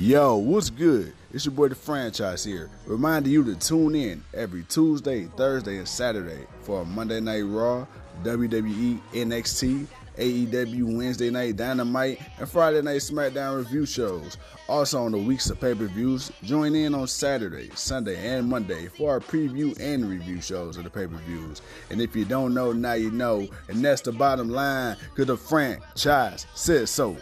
Yo, what's good? It's your boy the franchise here, reminding you to tune in every Tuesday, Thursday, and Saturday for Monday Night Raw, WWE, NXT, AEW Wednesday Night Dynamite, and Friday Night SmackDown review shows. Also on the weeks of pay-per-views, join in on Saturday, Sunday, and Monday for our preview and review shows of the pay-per-views. And if you don't know, now you know, and that's the bottom line, cause the franchise says so.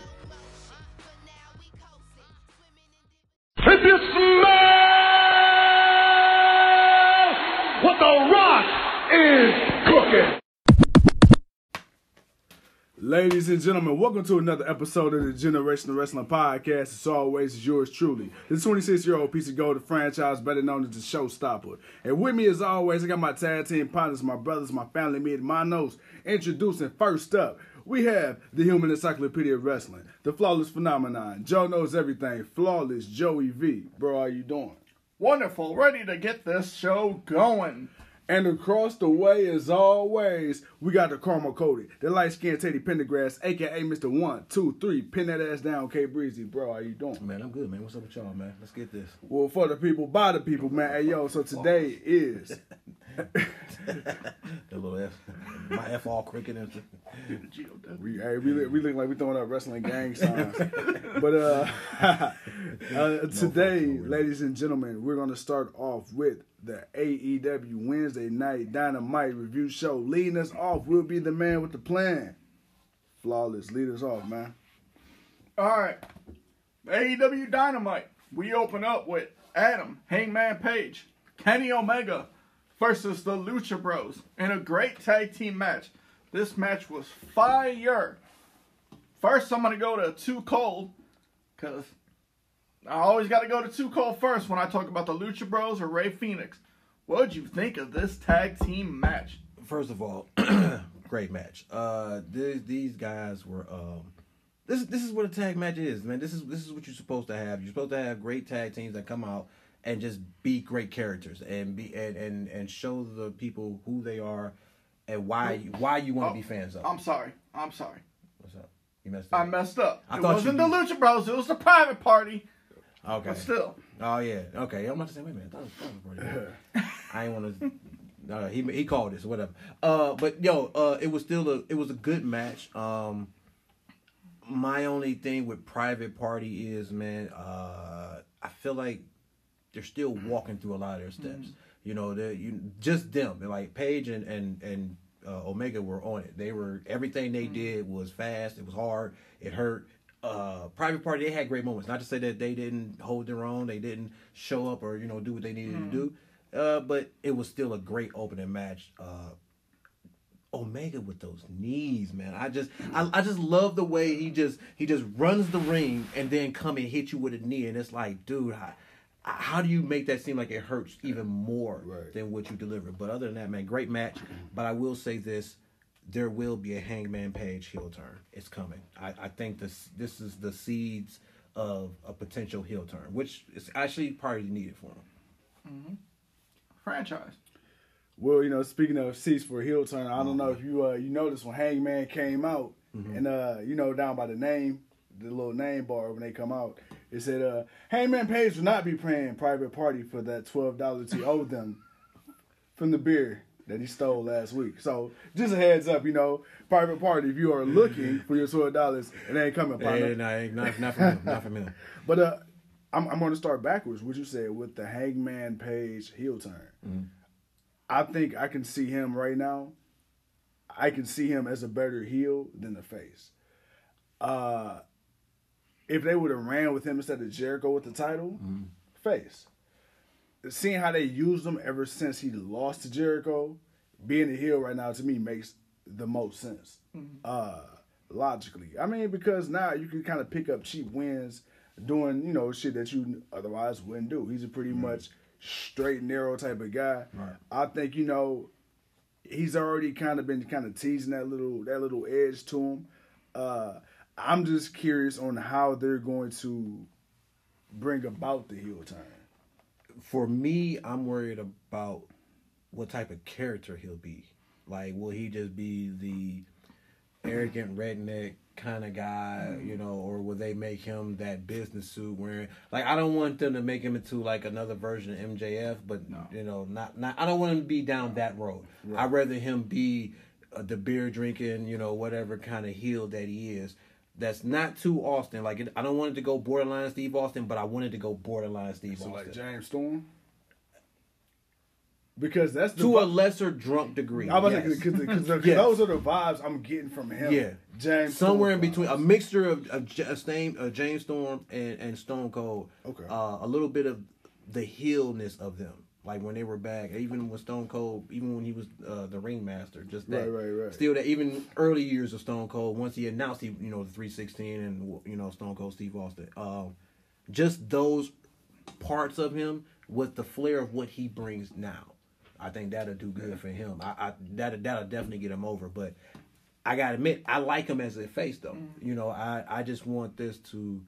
Ladies and gentlemen, welcome to another episode of the Generation of Wrestling Podcast. As always, yours truly, the 26 year old piece of gold, the franchise better known as the Showstopper. And with me, as always, I got my tag team partners, my brothers, my family, me, and my nose. Introducing first up, we have the Human Encyclopedia of Wrestling, the Flawless Phenomenon. Joe knows everything. Flawless Joey V. Bro, how you doing? Wonderful, ready to get this show going. And across the way, as always, we got the Caramel Cody, the light skinned Teddy Pendergrass, aka Mr. One, Two, Three. Pin that ass down, K Breezy. Bro, how you doing? Man, I'm good, man. What's up with y'all, man? Let's get this. Well, for the people, by the people, man. Hey, yo, so today is. The little F, my F all cricket and We, hey, we, look- we look like we throwing up wrestling gang signs. but uh, uh, today, ladies and gentlemen, we're going to start off with the AEW Wednesday Night Dynamite review show. Leading us off will be the man with the plan. Flawless, lead us off, man. All right, AEW Dynamite. We open up with Adam Hangman Page, Kenny Omega versus the Lucha Bros in a great tag team match. This match was fire. First, I'm gonna go to Too Cold, cause I always got to go to Too Cold first when I talk about the Lucha Bros or Rey Fenix. What'd you think of this tag team match? First of all, great match. Uh, these these guys were um, this this is what a tag match is, man. This is this is what you're supposed to have. You're supposed to have great tag teams that come out and just be great characters and be and and, and show the people who they are and why you, why you want to be fans of. I'm sorry. I'm sorry. What's up? You messed up. I messed up. I it wasn't you- the Lucha Bros. It was the private party. Okay. But still, Oh yeah. Okay. I'm about to say, wait a minute. That was, was. I ain't want to. No, he he called this whatever. Uh, but yo, uh, it was still a it was a good match. Um, my only thing with Private Party is, man, uh, I feel like they're still walking through a lot of their steps. You know, they you just them like Page and and and uh, Omega were on it. They were everything they did was fast. It was hard. It hurt. Uh, Private Party they had great moments. Not to say that they didn't hold their own. They didn't show up or you know do what they needed to do. Uh, but it was still a great opening match. Uh, Omega with those knees, man. I just I, I just love the way he just he just runs the ring and then come and hit you with a knee and it's like, dude, I, I- how do you make that seem like it hurts even more Right. than what you deliver? But other than that, man, great match. But I will say this: there will be a Hangman Page heel turn. It's coming. I, I think this this is the seeds of a potential heel turn, which is actually probably needed for him. franchise. Well, you know, speaking of seats for a heel turn, I don't know if you uh, you noticed when Hangman came out and uh, you know, down by the name, the little name bar when they come out, it said uh Hangman Page will not be paying private party for that twelve dollars he owed them from the beer that he stole last week. So just a heads up, you know, private party if you are looking for your twelve dollars, it ain't coming, partner. Hey, nah, not not from him. Not from him. But uh, I'm, I'm going to start backwards. What you said with the Hangman Page heel turn. I think I can see him right now. I can see him as a better heel than the face. Uh, if they would have ran with him instead of Jericho with the title, face. Seeing how they used him ever since he lost to Jericho, being a heel right now to me makes the most sense. Uh, logically, I mean, because now you can kind of pick up cheap wins doing you know shit that you otherwise wouldn't do. He's a pretty much straight narrow type of guy. Right. I think you know he's already kind of been kind of teasing that little that little edge to him. Uh, I'm just curious on how they're going to bring about the heel turn. For me, I'm worried about what type of character he'll be. Like, will he just be the arrogant redneck kind of guy, you know, or will they make him that business suit wearing? Like, I don't want them to make him into like another version of MJF, but you know, not not. I don't want him to be down that road. I'd rather him be uh, the beer drinking, you know, whatever kind of heel that he is. That's not too Austin. Like, it, I don't want it to go borderline Steve Austin, but I wanted to go borderline Steve So Austin. like James Storm. Because that's the to a lesser drunk degree. I was yes. because Yes. those are the vibes I'm getting from him. Yeah, James somewhere in Storm between a mixture of, of J- Stain, uh, James Storm and, and Stone Cold. Okay. uh, a little bit of the heelness of them, like when they were back, even with Stone Cold, even when he was uh, the ringmaster, just that. Right, right, right. Still, that even early years of Stone Cold, once he announced he, you know, the three sixteen and you know Stone Cold Steve Austin, um, just those parts of him with the flair of what he brings now. I think that'll do good for him. I, I that'll that'll definitely get him over. But I gotta admit, I like him as a face though. You know, I I just want this to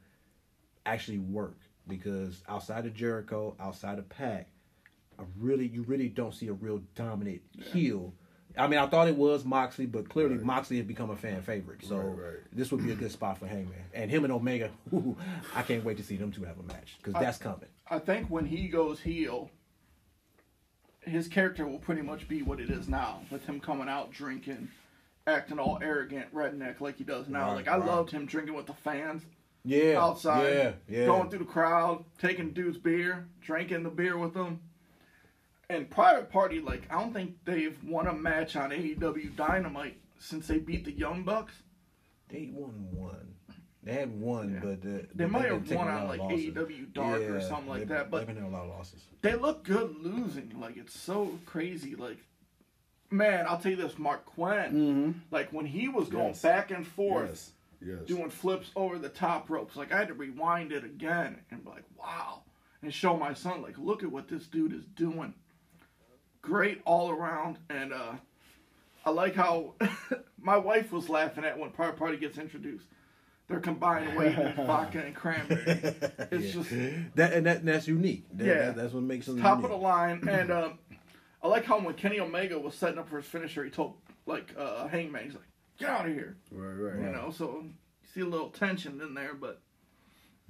actually work because outside of Jericho, outside of Pac, I really you really don't see a real dominant heel. I mean, I thought it was Moxley, but clearly Moxley has become a fan favorite. So Right, right. this would be a good spot for Hangman and him and Omega. ooh, I can't wait to see them two have a match because that's coming. I think when he goes heel, his character will pretty much be what it is now, with him coming out drinking, acting all arrogant, redneck like he does now. Right, like I right. loved him drinking with the fans Yeah, outside, Yeah, yeah. going through the crowd, taking dudes beer, drinking the beer with them. And Private Party, like I don't think they've won a match on AEW Dynamite since they beat the Young Bucks. They won one. They had one, Yeah. but uh, They they've might have won on lot like losses. AEW Dark or something like they've- that, but they've been having a lot of losses. they look good losing. Like it's so crazy. Like, man, I'll tell you this, Marq Quen. Like when he was going Yes. back and forth, Yes. Yes. doing flips over the top ropes, like I had to rewind it again and be like, wow, and show my son, like, look at what this dude is doing. Great all around, and uh, I like how my wife was laughing at when Private Party gets introduced. They're combined weight is vodka and cranberry. It's just That and that that's unique. That, Yeah. that- that's what makes them top unique. of the line. And um, I like how when Kenny Omega was setting up for his finisher, he told like uh, Hangman, he's like, "Get out of here," Right, right. you know. So you see a little tension in there, but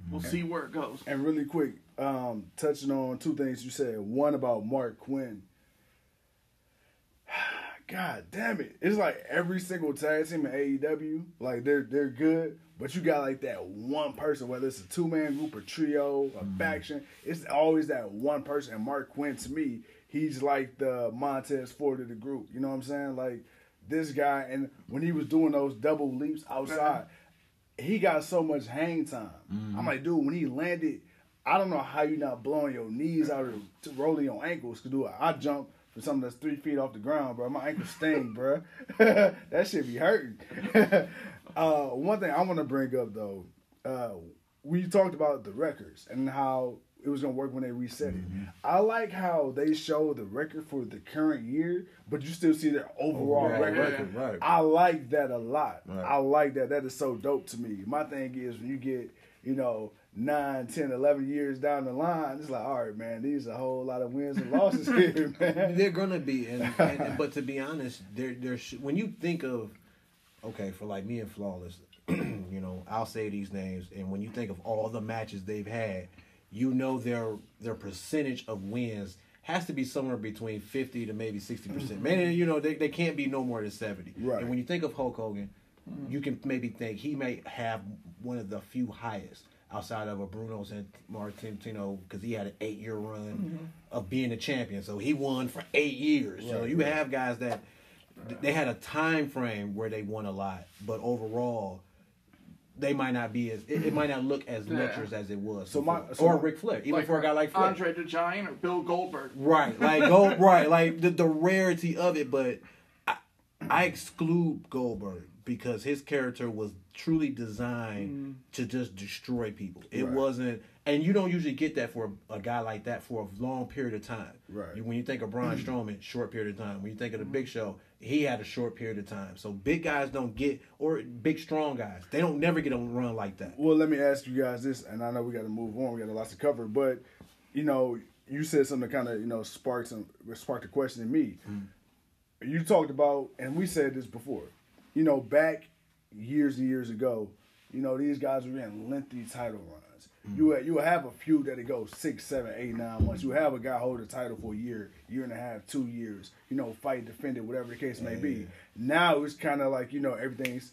we'll see where it goes. And really quick, um, touching on two things you said. One about Marq Quen. God damn it! It's like every single tag team in AEW, like they're they're good, but you got like that one person, whether it's a two man group, a trio, a mm-hmm. faction. It's always that one person. And Marq Quen, to me, he's like the Montez Ford of the group. You know what I'm saying? Like this guy, and when he was doing those double leaps outside, mm-hmm. he got so much hang time. Mm-hmm. I'm like, dude, when he landed, I don't know how you not blowing your knees out or rolling your ankles. Cause do an I jump for something that's three feet off the ground, bro. My ankle sting, bro. that should be hurting. uh, one thing I want to bring up though, uh, we talked about the records and how it was gonna work when they reset it. I like how they show the record for the current year, but you still see their overall Overall record. record, right. I like that a lot. Right. I like that. That is so dope to me. My thing is when you get, you know, 9, 10, 11 years down the line, it's like, all right, man, these are a whole lot of wins and losses here, man. They're gonna be, and, and but to be honest, there there when you think of okay for like me and flawless, you know, I'll say these names, and when you think of all the matches they've had, you know their their percentage of wins has to be somewhere between fifty to maybe sixty percent. Mm-hmm. Man, you know they, they can't be no more than seventy. Right. And when you think of Hulk Hogan, you mm-hmm. can maybe think he may have one of the few highest outside of a Bruno San Martino because he had an eight year run mm-hmm. of being a champion. So he won for eight years. so you right. have guys that they had a time frame where they won a lot, but overall they might not be as it, it might not look as Yeah. lectures as it was. So my- so or my- Ric Flair, even for a guy like Flair. Andre the Giant or Bill Goldberg. Right, like go right, like the, the rarity of it, but I, I exclude Goldberg because his character was truly designed mm. to just destroy people. It Right. wasn't, and you don't usually get that for a guy like that for a long period of time. Right. You- When you think of Braun Strowman, short period of time. When you think of the mm-hmm. Big Show, he had a short period of time. So big guys don't get, or big strong guys, they don't never get a run like that. Well, let me ask you guys this, and I know we got to move on. We got a lot to cover, but you know, you said something that kind of you know sparked some sparked a question in me. Mm. You talked about, and we said this before. You know, back years and years ago, you know, these guys were in lengthy title runs. Mm-hmm. You you have a few that it goes six, seven, eight, nine months. You have a guy hold a title for a year, year and a half, two years. You know, fight, defend it, whatever the case may be. Now it's kind of like you know everything's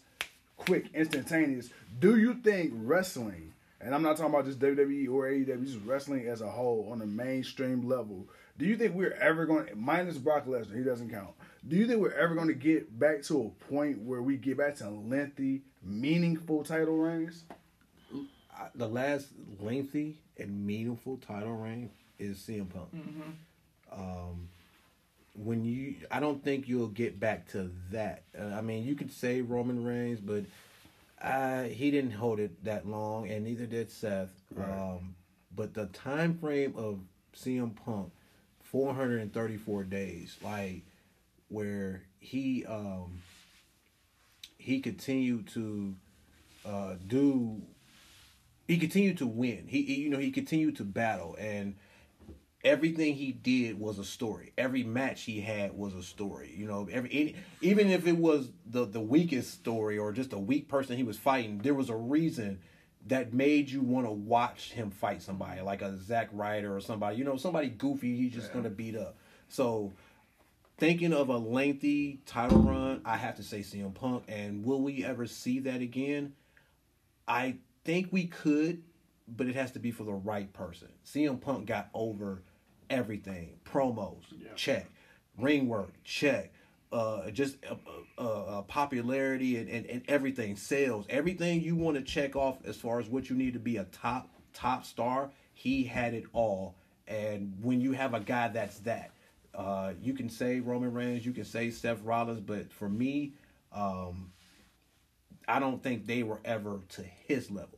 quick, instantaneous. Do you think wrestling, and I'm not talking about just WWE or AEW, just wrestling as a whole on a mainstream level, do you think we're ever going, to, minus Brock Lesnar, he doesn't count, do you think we're ever going to get back to a point where we get back to lengthy, meaningful title reigns? The last lengthy and meaningful title reign is CM Punk. Um, when you, I don't think you'll get back to that. Uh, I mean, you could say Roman Reigns, but uh, he didn't hold it that long, and neither did Seth. Um, but the time frame of CM Punk, 434 days, like where he um, he continued to uh, do he continued to win. He, he you know he continued to battle and everything he did was a story. Every match he had was a story. You know, every any, even if it was the the weakest story or just a weak person he was fighting, there was a reason that made you want to watch him fight somebody like a Zack Ryder or somebody. You know, somebody goofy he's just gonna beat up. So thinking of a lengthy title run, I have to say CM Punk. And will we ever see that again? I think we could, but it has to be for the right person. CM Punk got over everything. Promos, check. Ring work, check. Uh, just uh, uh, uh, popularity and, and, and everything, sales, everything you want to check off as far as what you need to be a top top star. He had it all, and when you have a guy that's that, uh, you can say Roman Reigns, you can say Seth Rollins, but for me, um, I don't think they were ever to his level.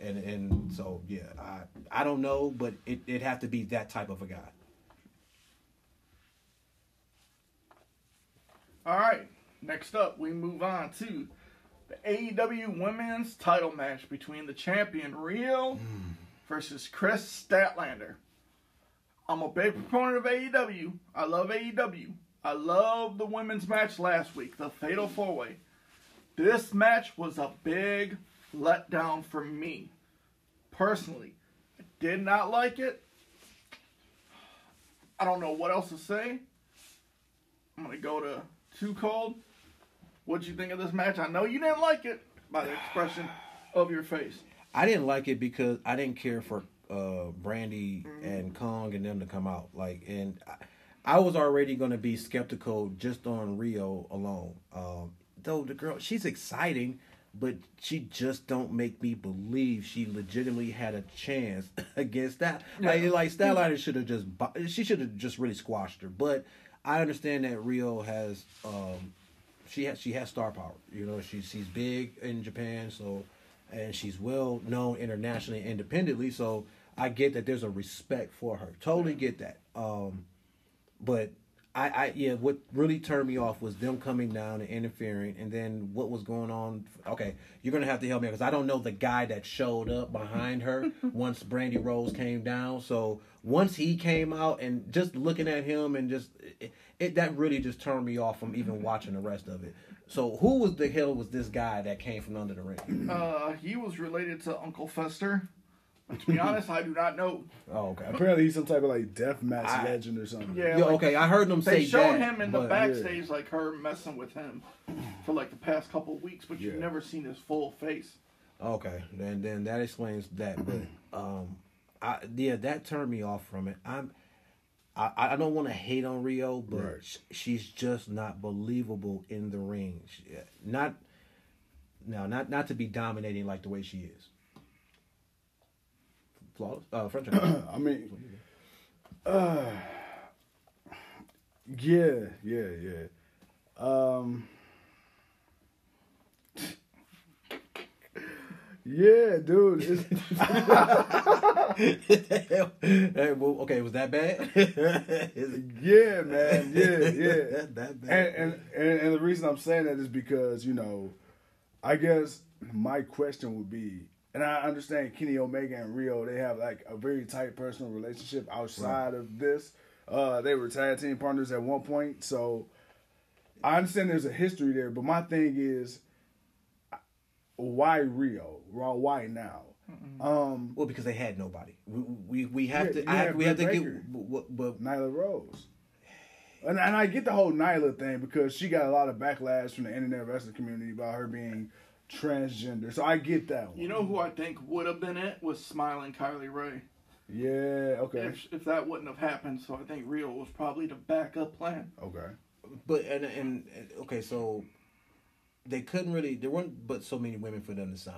And and so yeah, I I don't know, but it it have to be that type of a guy. All right. Next up, we move on to the AEW Women's Title match between the champion Riho hmm. versus Kris Statlander. I'm a big proponent of AEW. I love AEW. I love the women's match last week, the Fatal Four Way. This match was a big letdown for me. Personally, I did not like it. I don't know what else to say. I'm gonna go to Too Cold. What'd you think of this match? I know you didn't like it by the expression of your face. I didn't like it because I didn't care for uh Brandi and Kong and them to come out. Like and I, I was already gonna be skeptical just on Riho alone. Um though the girl she's exciting, but she just don't make me believe she legitimately had a chance against that. Like like Statlander should have just she should have just really squashed her. But I understand that Riho has um she has she has star power. You know, she's she's big in Japan, so and she's well known internationally independently. So I get that there's a respect for her. Totally get that. Um, but I, I yeah, what really turned me off was them coming down and interfering, and then what was going on. Okay, you're gonna have to help me because I don't know the guy that showed up behind her once Brandi Rhodes came down. So once he came out and just looking at him and just it, it that really just turned me off from even watching the rest of it. So who was the hell was this guy that came from under the ring? Uh, he was related to Uncle Fester. But to be honest, I do not know. Oh, okay. Apparently, he's some type of like death match I- legend or something. Yeah, Yeah, like, okay. I heard them They say showed that, him in the but- backstage, like her messing with him for like the past couple of weeks, but you've Yeah. never seen his full face. Okay, then then that explains that. But um, I yeah, that turned me off from it. I'm I I don't want to hate on Riho, but Right. she's just not believable in the ring. She, not now, not not to be dominating like the way she is. Flawless, uh, French. I mean, uh, yeah, yeah, yeah. Um, yeah, dude. Hey, well, okay, was that bad? Yeah, man. Yeah, yeah. that, that bad. And, and and and the reason I'm saying that is because you know, I guess my question would be, and I understand Kenny Omega and Riho, they have like a very tight personal relationship outside of this. Uh, they were tag team partners at one point, so I understand there's a history there. But my thing is, why Riho? Why why now? Um, Well, because they had nobody. We we, we have Yeah, to. I have, we have to Britt get. Baker. But, but Nyla Rose. And, and I get the whole Nyla thing because she got a lot of backlash from the internet wrestling community about her being transgender. So I get that one. You know who I think would have been it was Smiling Kylie Rae. Yeah. Okay. If, if that wouldn't have happened, so I think Riho was probably the backup plan. Okay. but and, and and okay, so they couldn't really. There weren't but so many women for them to sign.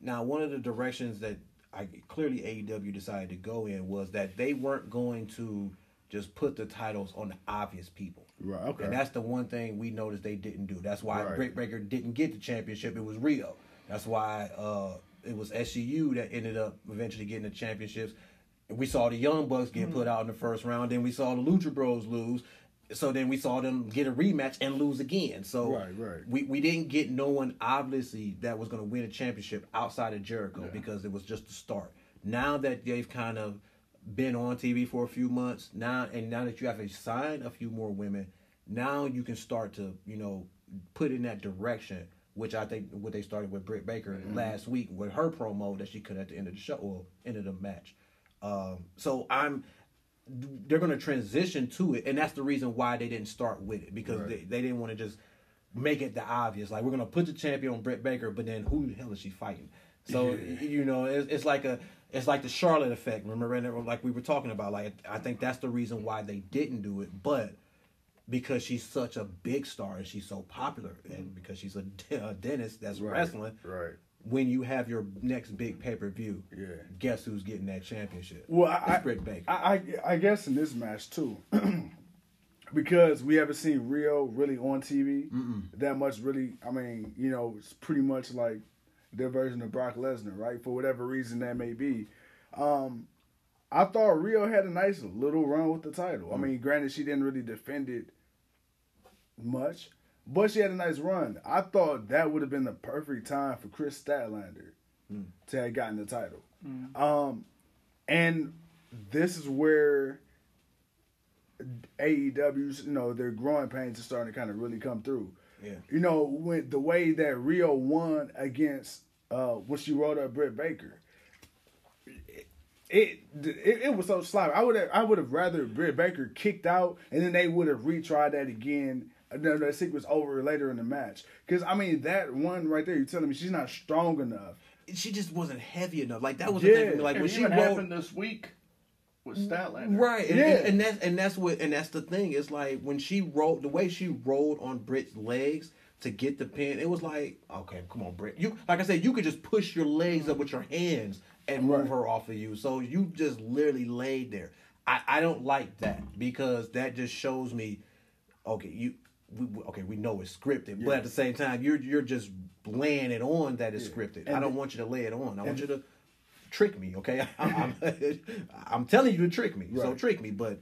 Now, one of the directions that I clearly AEW decided to go in was that they weren't going to just put the titles on the obvious people. Right. Okay. And that's the one thing we noticed they didn't do. That's why Right. Britt Baker didn't get the championship. It was Riho. That's why uh, it was SCU that ended up eventually getting the championships. We saw the Young Bucks get put out in the first round. Then we saw the Lucha Bros lose. So then we saw them get a rematch and lose again. So Right, right. we, we didn't get no one obviously that was going to win a championship outside of Jericho because it was just the start. Now that they've kind of been on TV for a few months now, and now that you have to sign a few more women, now you can start to you know put in that direction. Which I think what they started with Britt Baker Mm-hmm. last week with her promo that she cut at the end of the show or end of the match. Um, so I'm they're going to transition to it, and that's the reason why they didn't start with it because Right. they, they didn't want to just make it the obvious. Like we're going to put the champion on Britt Baker, but then who the hell is she fighting? So you know, it's, it's like a it's like the Charlotte effect. Remember, like we were talking about. Like I think that's the reason why they didn't do it, but because she's such a big star and she's so popular, and mm-hmm. because she's a, a dentist that's Right. wrestling. Right. When you have your next big pay per view, Yeah. guess who's getting that championship? Well, I, it's Britt Baker. I, I, I guess in this match too, because we haven't seen Riho really on TV that much. Really, I mean, you know, it's pretty much like their version of Brock Lesnar, right? For whatever reason that may be. Um, I thought Riho had a nice little run with the title. I mean, granted, she didn't really defend it much, but she had a nice run. I thought that would have been the perfect time for Kris Statlander to have gotten the title. Um, and this is where AEW's, you know, their growing pains are starting to kind of really come through. Yeah. You know, when the way that Riho won against uh when she wrote up Britt Baker. It, it it was so sloppy. I would have I would have rather Britt Baker kicked out and then they would have retried that again. No, that sequence over later in the match. Because I mean that one right there, you're telling me she's not strong enough. she just wasn't heavy enough. Like that was Yeah. the thing. Like It when she even wrote, happened this week with Statlander. right? And, Yeah. and, and that's and that's what and that's the thing. It's like when she rolled the way she rolled on Britt's legs to get the pin. It was like, okay, come on, Britt. You like I said, you could just push your legs up with your hands and move her off of you. So you just literally laid there. I I don't like that because that just shows me, okay, you. We, okay, we know it's scripted, but at the same time, you're you're just laying it on that it's Yeah. scripted. And I don't the- want you to lay it on. I want you to trick me, okay? I'm, I'm, I'm telling you to trick me, so Right. trick me. But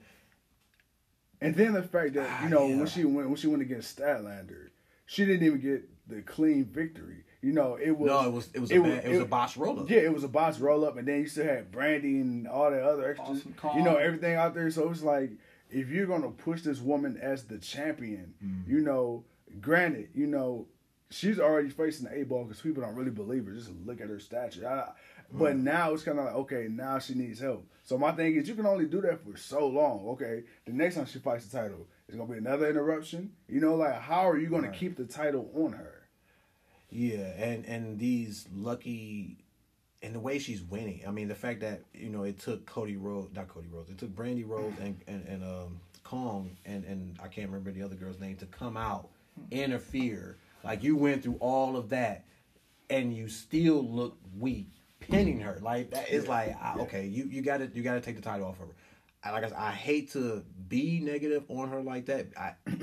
And then the fact that Ah, you know yeah. when she went when she went against Statlander, she didn't even get the clean victory. You know, it was no, it was it was a bad, it was a boss roll up. Yeah, it was a boss roll up, and then you still had Brandi and all the other extras. Awesome You know, everything out there. So it's like if you're gonna push this woman as the champion, Mm. you know, granted, you know, she's already facing the A ball because people don't really believe her. Just look at her stature. I, but now it's kind of like okay, now she needs help. So my thing is, you can only do that for so long. Okay, the next time she fights the title, it's gonna be another interruption. You know, like how are you gonna Right. keep the title on her? Yeah, and and these lucky, and the way she's winning. I mean, the fact that you know it took Cody Rhodes, not Cody Rhodes, it took Brandi Rhodes and and, and um Kong and and I can't remember the other girl's name to come out interfere. Like you went through all of that, and you still look weak, pinning her. Like that is like I, okay, you you got to you got to take the title off of her. I, like I, said, I hate to be negative on her like that. I.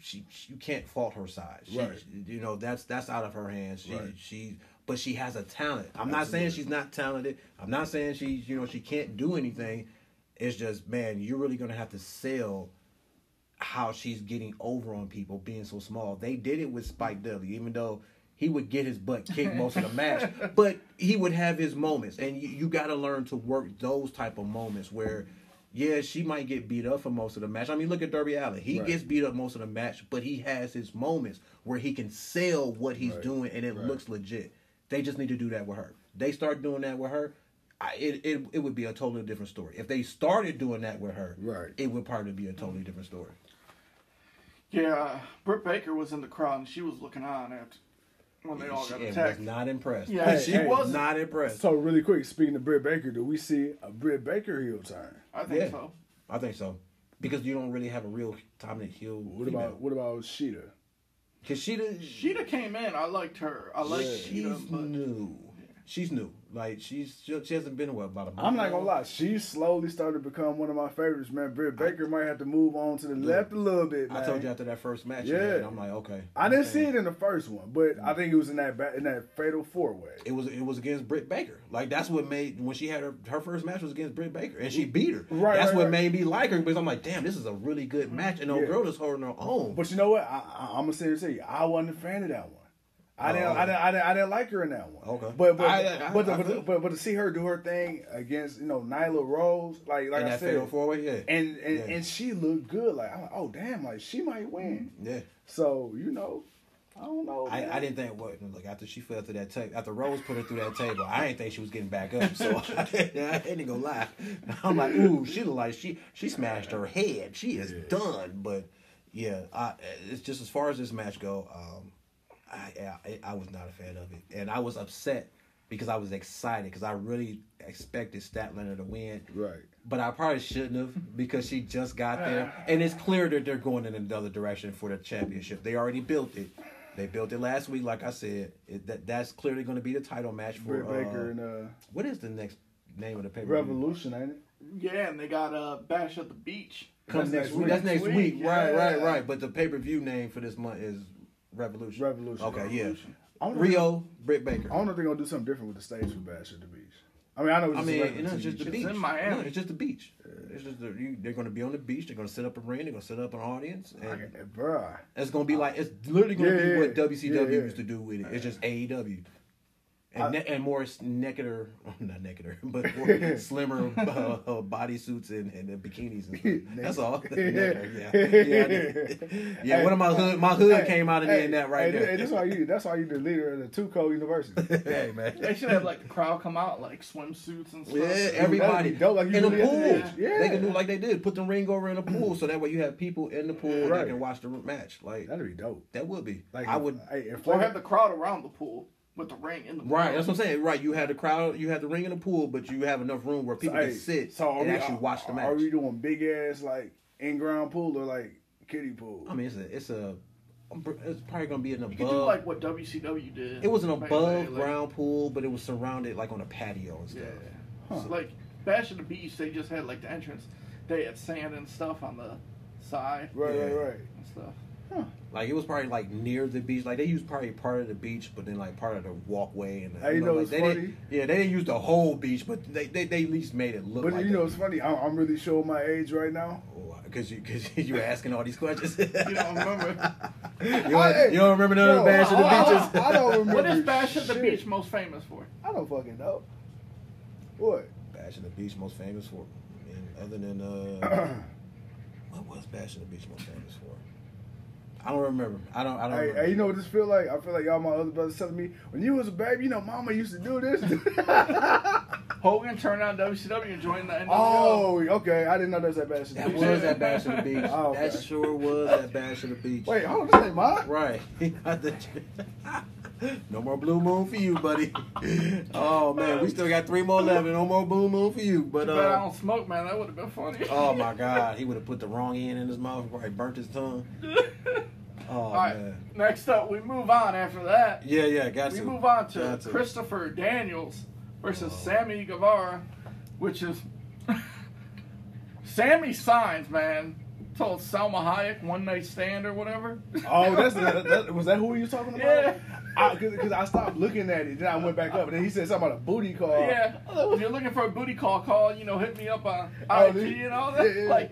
She, she, you can't fault her size. She, Right. you know that's that's out of her hands. She Right. she but she has a talent. I'm not saying she's not talented. I'm not saying she's you know she can't do anything. It's just man, you're really gonna have to sell how she's getting over on people being so small. They did it with Spike Dudley, even though he would get his butt kicked most of the match, but he would have his moments, and you, you got to learn to work those type of moments where Yeah, she might get beat up for most of the match. I mean, look at Darby Allin. He Right. gets beat up most of the match, but he has his moments where he can sell what he's Right. doing and it Right. looks legit. They just need to do that with her. They start doing that with her, I, it, it it would be a totally different story. If they started doing that with her, Right. it would probably be a totally different story. Yeah, Britt Baker was in the crowd and she was looking on after when they all She got was not impressed. Yeah, she hey, was not impressed. So really quick, speaking of Britt Baker, do we see a Britt Baker heel turn? I think Yeah. so. I think so because you don't really have a real dominant heel. What about what about Shida? Because she the Shida came in. I liked her. I like Yeah. Shida, she's but new. She's new. Like she's she, she hasn't been what about a month. I'm not gonna lie, she slowly started to become one of my favorites, man. Britt Baker might have to move on to the left a little bit, man. I told you after that first match. Yeah. And I'm like, okay. I didn't see it in the first one, but I think it was in that in that fatal four way. It was it was against Britt Baker. Like that's what made when she had her her first match was against Britt Baker and she mm. beat her. Right, That's right, what right. made me like her because I'm like, damn, this is a really good match and old Yeah. girl is holding her own. But you know what? I, I, I'm gonna say to you. I wasn't a fan of that one. I didn't, Oh. I didn't, I didn't, I didn't like her in that one. Okay. But but I- I- but, I but, feel- but, but to see her do her thing against you know Nyla Rose, like like in I said, fatal four way, yeah. and and, Yeah. and she looked good. Like I'm like, oh damn, like she might win. yeah. So you know, I don't know. I. I didn't think what look after she fell through that table after Rose put her through that table I didn't think she was getting back up so I, I ain't gonna lie I'm like ooh she look like she she smashed her head she is done but yeah I, it's just as far as this match go um I, I I was not a fan of it and I was upset because I was excited because I really expected Statlander to win Right. but I probably shouldn't have because she just got there, and it's clear that they're going in another direction for the championship. They already built it. They built it last week, like I said. It, that that's clearly going to be the title match for. Britt uh, Baker and uh, what is the next name of the paper? Revolution, ain't it? yeah, and they got uh, Bash at the Beach. Comes That's next next week. week. That's next Next week. week, Right, right, right. But the pay per view name for this month is Revolution. Revolution. Okay, Revolution. I wonder- Riho, Britt Baker. I wonder if they're gonna do something different with the stage for Bash at the Beach. I mean, I know it's I just a mean, you know, it's TV just the show. beach. in Miami. No, it's just the beach. It's just the, you, they're going to be on the beach. They're going to set up a ring. They're going to set up an audience, and Okay, Bruh. It's gonna be like it's literally gonna Yeah, be yeah, what WCW yeah, yeah. used to do with it. It's just AEW. And, I- ne- and more nectar, not nectar, but more slimmer uh, uh, bodysuits and, and bikinis and stuff. That's all. Necker, yeah, yeah, I did. yeah. One of my hood, my hood Hey, came out of me in that right hey, there. Hey, that's why you. That's why you the leader of the two co university. hey man, They should have like the crowd come out like swimsuits and stuff. yeah, everybody dope, like you in the pool. have to- yeah. They can do like they did, put the ring over in the pool, so that way you have people in the pool Right. that can watch the match. Like That'd be dope. that would be. Like I would. Hey, if Or have the crowd around the pool with the ring in the pool. Right, that's what I'm saying. Right, you had the crowd, you had the ring in the pool, but you have enough room where people hey, can sit so and we- actually uh, watch the match. Are we doing big ass like in ground pool or like kiddie pool? I mean, it's a, it's a, it's probably gonna be an You above. could do like what WCW did. it was an back day, above like- ground pool, but it was surrounded like on a patio and stuff. Yeah. So, like Bash at the Beach, they just had like the entrance. They had sand and stuff on the side right, Yeah. right, right. and stuff. Like it was probably like near the beach. Like they used probably part of the beach, but then like part of the walkway and. Hey, you know like, what's they funny? Didn't, yeah, they didn't use the whole beach, but they they, they at least made it look. But like you know, it's funny. I'm, I'm really showing my age right now. because you because you were asking all these questions. You don't remember? you, don't, you don't remember none of the Bro, Bash of the I- I- beaches. I don't remember. what is Bash at the. Beach most famous for? I don't fucking know. What? Bash of the Beach most famous for, and other than uh, what was Bash of the Beach most famous for? I don't remember. I don't. I don't. Hey, remember. hey, you know what this feel like? I feel like y'all my other brothers telling me when you was a baby, you know, mama used to do this. Hogan turned on WCW and joined the NWO. oh, okay. I didn't know that was that Bash of the that Beach. was at Bash of the Beach. Oh, okay. That sure was at Bash of the Beach. Wait, hold on, this ain't mine. Right. no more blue moon for you, buddy. Oh man, we still got three more left. and No more blue moon for you. But bad I uh, don't smoke, man. That would have been funny. oh my God, he would have put the wrong end in his mouth. Probably burnt his tongue. Oh All right. man. Next up, we move on. After that, Yeah, yeah, got we to. move on to, Got to. Christopher Daniels versus Oh. Sammy Guevara, which is Sammy Signs, man. Told Salma Hayek one night stand or whatever. Oh, that's that, that, was that who you talking about? Yeah. Because I, stopped looking at it, then I went back up, and then he said something about a booty call. Yeah, if you're looking for a booty call, call you know, hit me up on IG and all that. yeah, yeah. Like,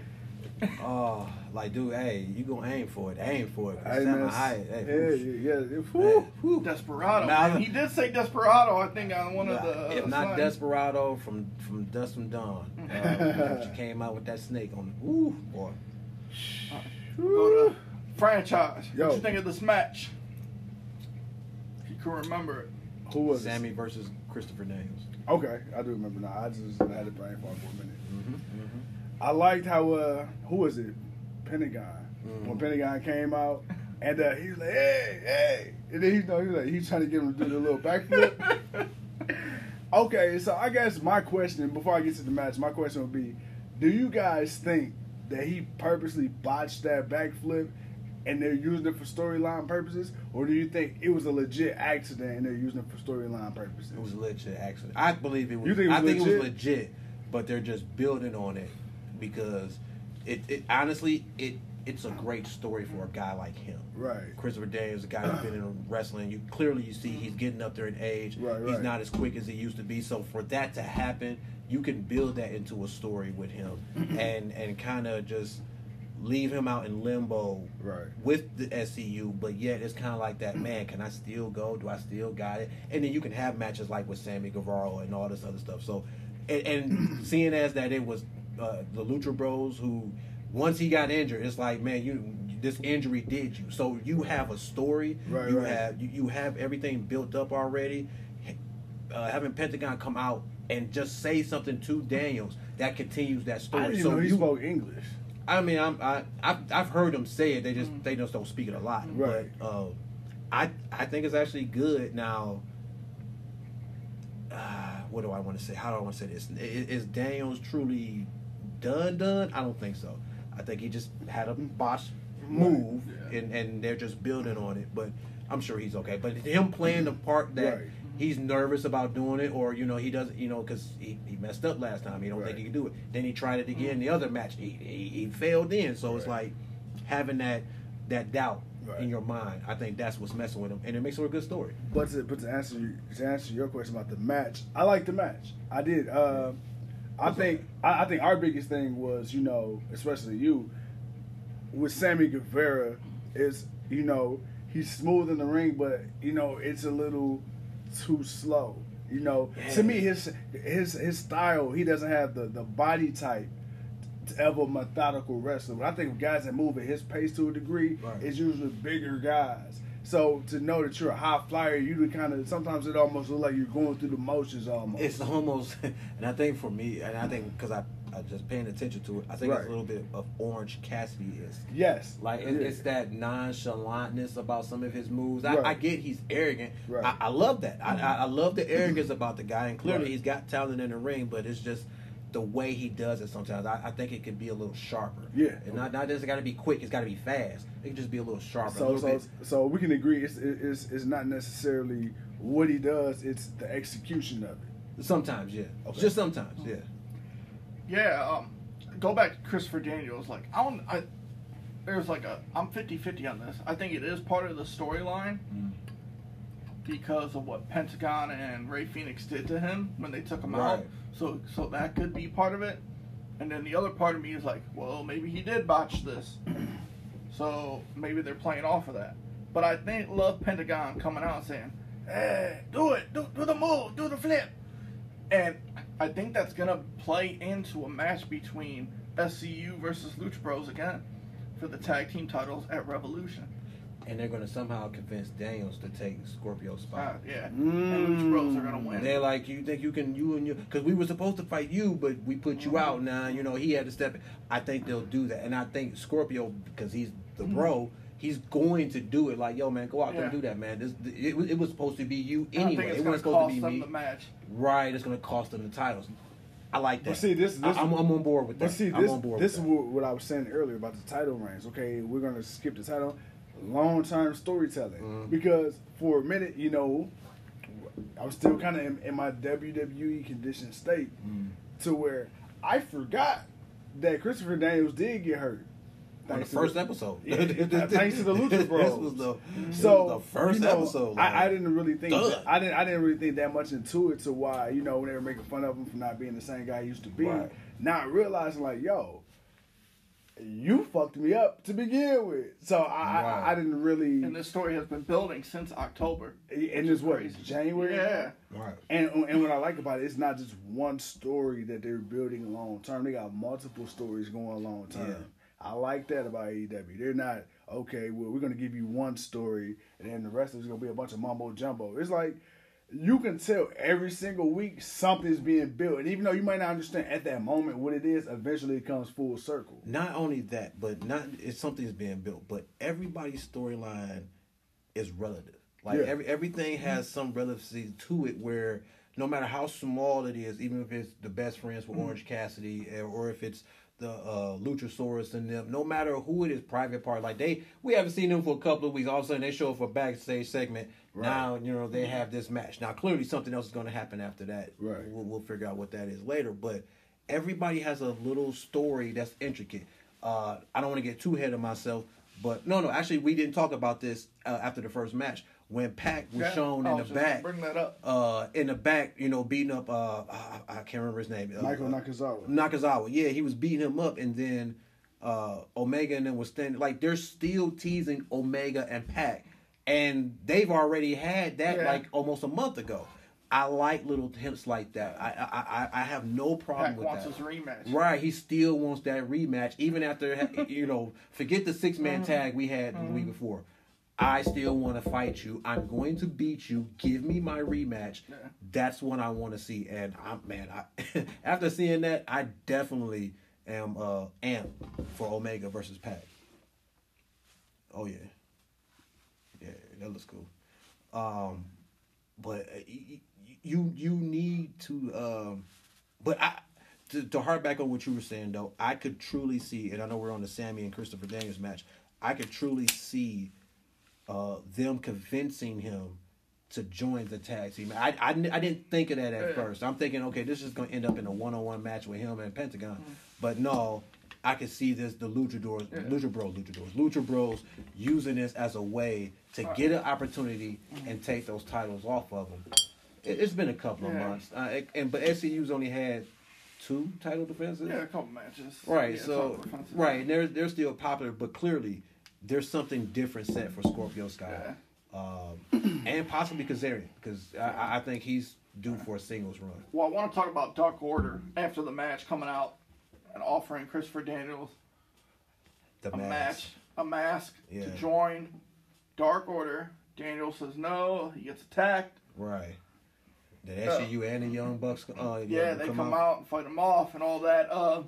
Oh, like, dude, hey, you gonna aim for it? Aim for it. Hey, Hey, man, high, hey, yeah, yeah, yeah. Hey, Whew. whew. Desperado. Now, man. He did say Desperado, I think, on one of the. if uh, not slides. Desperado from from Dust from Dawn, uh, she came out with that snake on. Ooh, boy. Go to franchise. Yo. What you think of this match? Can remember. Who was Sammy versus Christopher Daniels. Okay, I do remember now. I just had it brain fog for a minute. Mm-hmm, I liked how uh who was it? Pentagon. Mhm. When Pentagon came out and uh, he was like, hey, hey. And then he, you know, he was like, he's trying to get him to do the little backflip. okay, so I guess my question, before I get to the match, my question would be, do you guys think that he purposely botched that backflip and they're using it for storyline purposes? Or do you think it was a legit accident and they're using it for storyline purposes? It was a legit accident. I believe it was. You think it was I think it legit? was legit, but they're just building on it because it, it honestly it it's a great story for a guy like him. Right. Christopher Day is a guy who's been in wrestling. You clearly you see he's getting up there in age. Right, He's right. not as quick as he used to be. So for that to happen, you can build that into a story with him, and and kind of just leave him out in limbo Right. with the SCU, but yet it's kind of like that. Man, can I still go? Do I still got it? And then you can have matches like with Sammy Guevara and all this other stuff. So, and, and seeing as that it was uh, the Lucha Bros who, once he got injured, it's like man, you this injury did you. So you have a story. Right, you right. have you, you have everything built up already. Uh, having Pentagon come out and just say something to Daniels that continues that story. I didn't so know he you, spoke English. I mean, I'm, I, I've, I've heard them say it. They just they just don't speak it a lot. Right. But uh, I I think it's actually good. Now, uh, what do I want to say? How do I want to say this? Is, is Daniels truly done? Done? I don't think so. I think he just had a botched move, Yeah. and and they're just building on it. But I'm sure he's okay. But him playing the part that. Right. He's nervous about doing it, or you know, he doesn't, you know, because he, he messed up last time. He don't Right. think he can do it. Then he tried it again the other match. He, he, he failed in. So it's like having that that doubt Right. in your mind. I think that's what's messing with him, and it makes for a good story. But to, but to answer you, to answer your question about the match, I like the match. I did. Uh, I think I, I think our biggest thing was you know, especially you, with Sammy Guevara, is you know he's smooth in the ring, but you know it's a little too slow. You know, to me his his his style, he doesn't have the the body type to ever methodical wrestler. But I think guys that move at his pace to a degree Right. is usually bigger guys. So to know that you're a high flyer, you kind of sometimes it almost looks like you're going through the motions almost. It's almost, and I think for me, and I think because I I just paying attention to it, I think Right. it's a little bit of Orange Cassidy is. yes, Like it, Yeah. it's that nonchalantness about some of his moves. I, Right. I get he's arrogant. Right. I, I love that. I, I, I love the arrogance about the guy, and clearly he's got talent in the ring. But it's just the way he does it. Sometimes I, I think it could be a little sharper. Yeah. and not not just got to be quick. It's got to be fast. It can just be a little sharper. So little so bit. so we can agree it's, it's it's not necessarily what he does; it's the execution of it. Sometimes, yeah. Okay. Just sometimes, yeah. Yeah, um, go back to Christopher Daniels. Like, I don't, I, there's like a, I'm 50-50 on this. I think it is part of the storyline because of what Pentagon and Rey Fenix did to him when they took him out. So, so that could be part of it. And then the other part of me is like, well, maybe he did botch this. So maybe they're playing off of that. But I think love Pentagon coming out saying, "Hey, do it, do, do the move, do the flip," and I think that's gonna play into a match between SCU versus Lucha Bros again for the tag team titles at Revolution. And they're going to somehow convince Daniels to take Scorpio's Uh, spot. yeah, and Lucha Bros are gonna win. They're like, you think you can, you and you, because we were supposed to fight you, but we put you out now. You know, he had to step in. I think they'll do that. And I think Scorpio, because he's the bro, he's going to do it. Like, yo, man, go out there and do that, man. This, it, it was supposed to be you I anyway. think it's It wasn't supposed cost to be them me. the match. Right, it's going to cost them the titles. I like that. But see, this- this- I, am I'm on board with that. But see, I'm this on board this is that. what, what I was saying earlier about the title reigns. Okay, we're gonna skip the title. Long term storytelling Mhm. because for a minute, you know, I was still kind of in, in my WWE conditioned state Mm. to where I forgot that Christopher Daniels did get hurt. On the Thanks to first episode. Yeah, thanks to the Lucha Bros. Mm-hmm. This was the, So was the first you know, episode. I, I didn't really think that, I didn't I didn't really think that much into it to why you know when they were making fun of him for not being the same guy he used to be, Right. not realizing like yo, you fucked me up to begin with. So I, Right. I, I didn't really. And this story has been building since October. and it's what crazy. January. Yeah. Right. And and what I like about it, it's not just one story that they're building long term. They got multiple stories going long term. I like that about AEW. They're not okay. Well, we're gonna give you one story, and then the rest is gonna be a bunch of mumbo jumbo. It's like you can tell every single week something's being built, and even though you might not understand at that moment what it is, eventually it comes full circle. Not only that, but not it's something's being built, but everybody's storyline is relative. Like Yeah. every everything has some relevancy to it where no matter how small it is, even if it's the best friends with Orange Cassidy eh, or if it's the uh, Luchasaurus and them, no matter who it is, private part, like they we haven't seen them for a couple of weeks. All of a sudden they show up for a backstage segment. Now, you know, they have this match. Now clearly something else is gonna happen after that. Right. We'll, we'll figure out what that is later. But everybody has a little story that's intricate. Uh, I don't want to get too ahead of myself, but no, no. Actually, we didn't talk about this uh, after the first match when Pac was Yeah. shown in was the back. Bring that up. Uh, in the back, you know, beating up. Uh, I, I can't remember his name. Uh, Michael uh, Nakazawa. Nakazawa. Yeah, he was beating him up, and then uh, Omega and then was standing. Like they're still teasing Omega and Pac, and they've already had that Yeah. like almost a month ago. I like little hints like that. I I I, I have no problem Pac with wants that. his rematch. Right, he still wants that rematch, even after you know. Forget the six man tag we had the week before. I still want to fight you. I'm going to beat you. Give me my rematch. That's what I want to see. And I'm man, I, after seeing that, I definitely am uh amped for Omega versus Pac. Oh yeah, yeah, that looks cool. Um, but uh, you you need to um, but I to, to harp back on what you were saying though, I could truly see, and I know we're on the Sammy and Christopher Daniels match. I could truly see uh, them convincing him to join the tag team. I, I, I didn't think of that at Yeah. first. I'm thinking, okay, this is going to end up in a one on one match with him and Pentagon. But no, I could see this the Luchadors, Lucha Bros, Luchadors, Lucha Bros using this as a way to get an opportunity and take those titles off of them. It, it's been a couple of months, uh, it- and but SCU's only had two title defenses. Yeah, a couple matches. Right. Yeah, so right, and they're they're still popular, but clearly there's something different set for Scorpio Sky, um, and possibly Kazarian because I- I, think he's due for a singles run. Well, I want to talk about Dark Order after the match coming out and offering Christopher Daniels The a mask. match, a mask Yeah. to join Dark Order. Daniel says no. He gets attacked. right? The SCU and the Young Bucks. Uh, Yeah, they come, out. and fight him off and all that. Uh,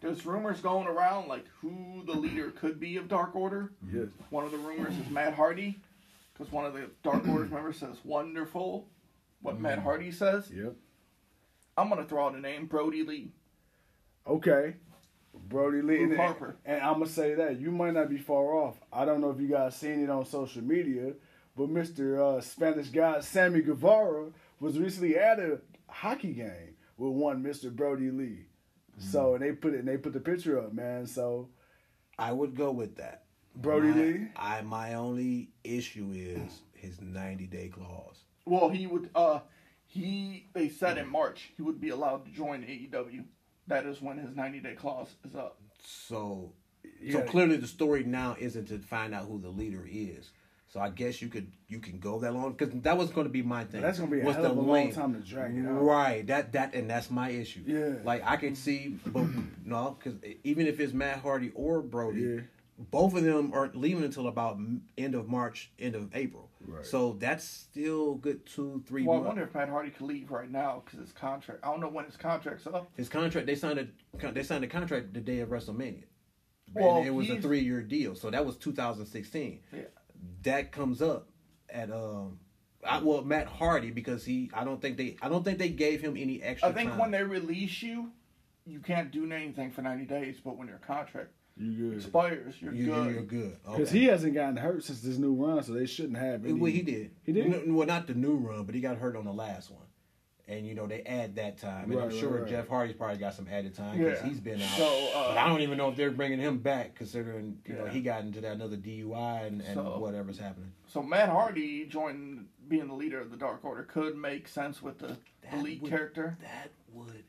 there's rumors going around like who the leader could be of Dark Order. Yes. One of the rumors is Matt Hardy, because one of the Dark Order's members says wonderful. What Matt Mm. Hardy says. Yep. I'm gonna throw out a name, Brodie Lee. Okay. Brodie Lee. And, Harper. and I'm going to say that. You might not be far off. I don't know if you guys seen it on social media, but Mr. Uh, Spanish guy Sammy Guevara was recently at a hockey game with one Mr. Brodie Lee. So and they put it and they put the picture up, man. So I would go with that. Brodie my, Lee? I my only issue is his 90 day clause. Well, he would. Uh, he they said in March he would be allowed to join AEW. That is when his 90 day clause is up. So, Yeah. so clearly the story now isn't to find out who the leader is. So I guess you could you can go that long because that was going to be my thing. That's gonna be a What's hell of a long time to drag it out. Right. That that and that's my issue. Yeah. Like I could see, but no, because even if it's Matt Hardy or Brodie, Yeah. both of them are leaving until about end of March, end of April. Right. So that's still good two three Well, I wonder if Matt Hardy could leave right now because his contract. I don't know when his contract's up. His contract they signed a they signed a contract the day of WrestleMania. Well, and it was a three year deal, so that was 2016. Yeah. That comes up at um, I, well Matt Hardy because he I don't think they I don't think they gave him any extra. I think time. when they release you, you can't do anything for 90 days. But when your contract you good. expires, you're you, good. you're good Because Okay. he hasn't gotten hurt since this new run, so they shouldn't have any. well he did He did? Well not the new run but he got hurt on the last one. And you know they add that time, and I'm Right, sure right, right. Jeff Hardy's probably got some added time because Yeah. he's been out. So, uh, but I don't even know if they're bringing him back, considering you know he got into that another DUI and, and So- whatever's happening. So Matt Hardy joining being the leader of the Dark Order could make sense with the, the That lead would- character. That would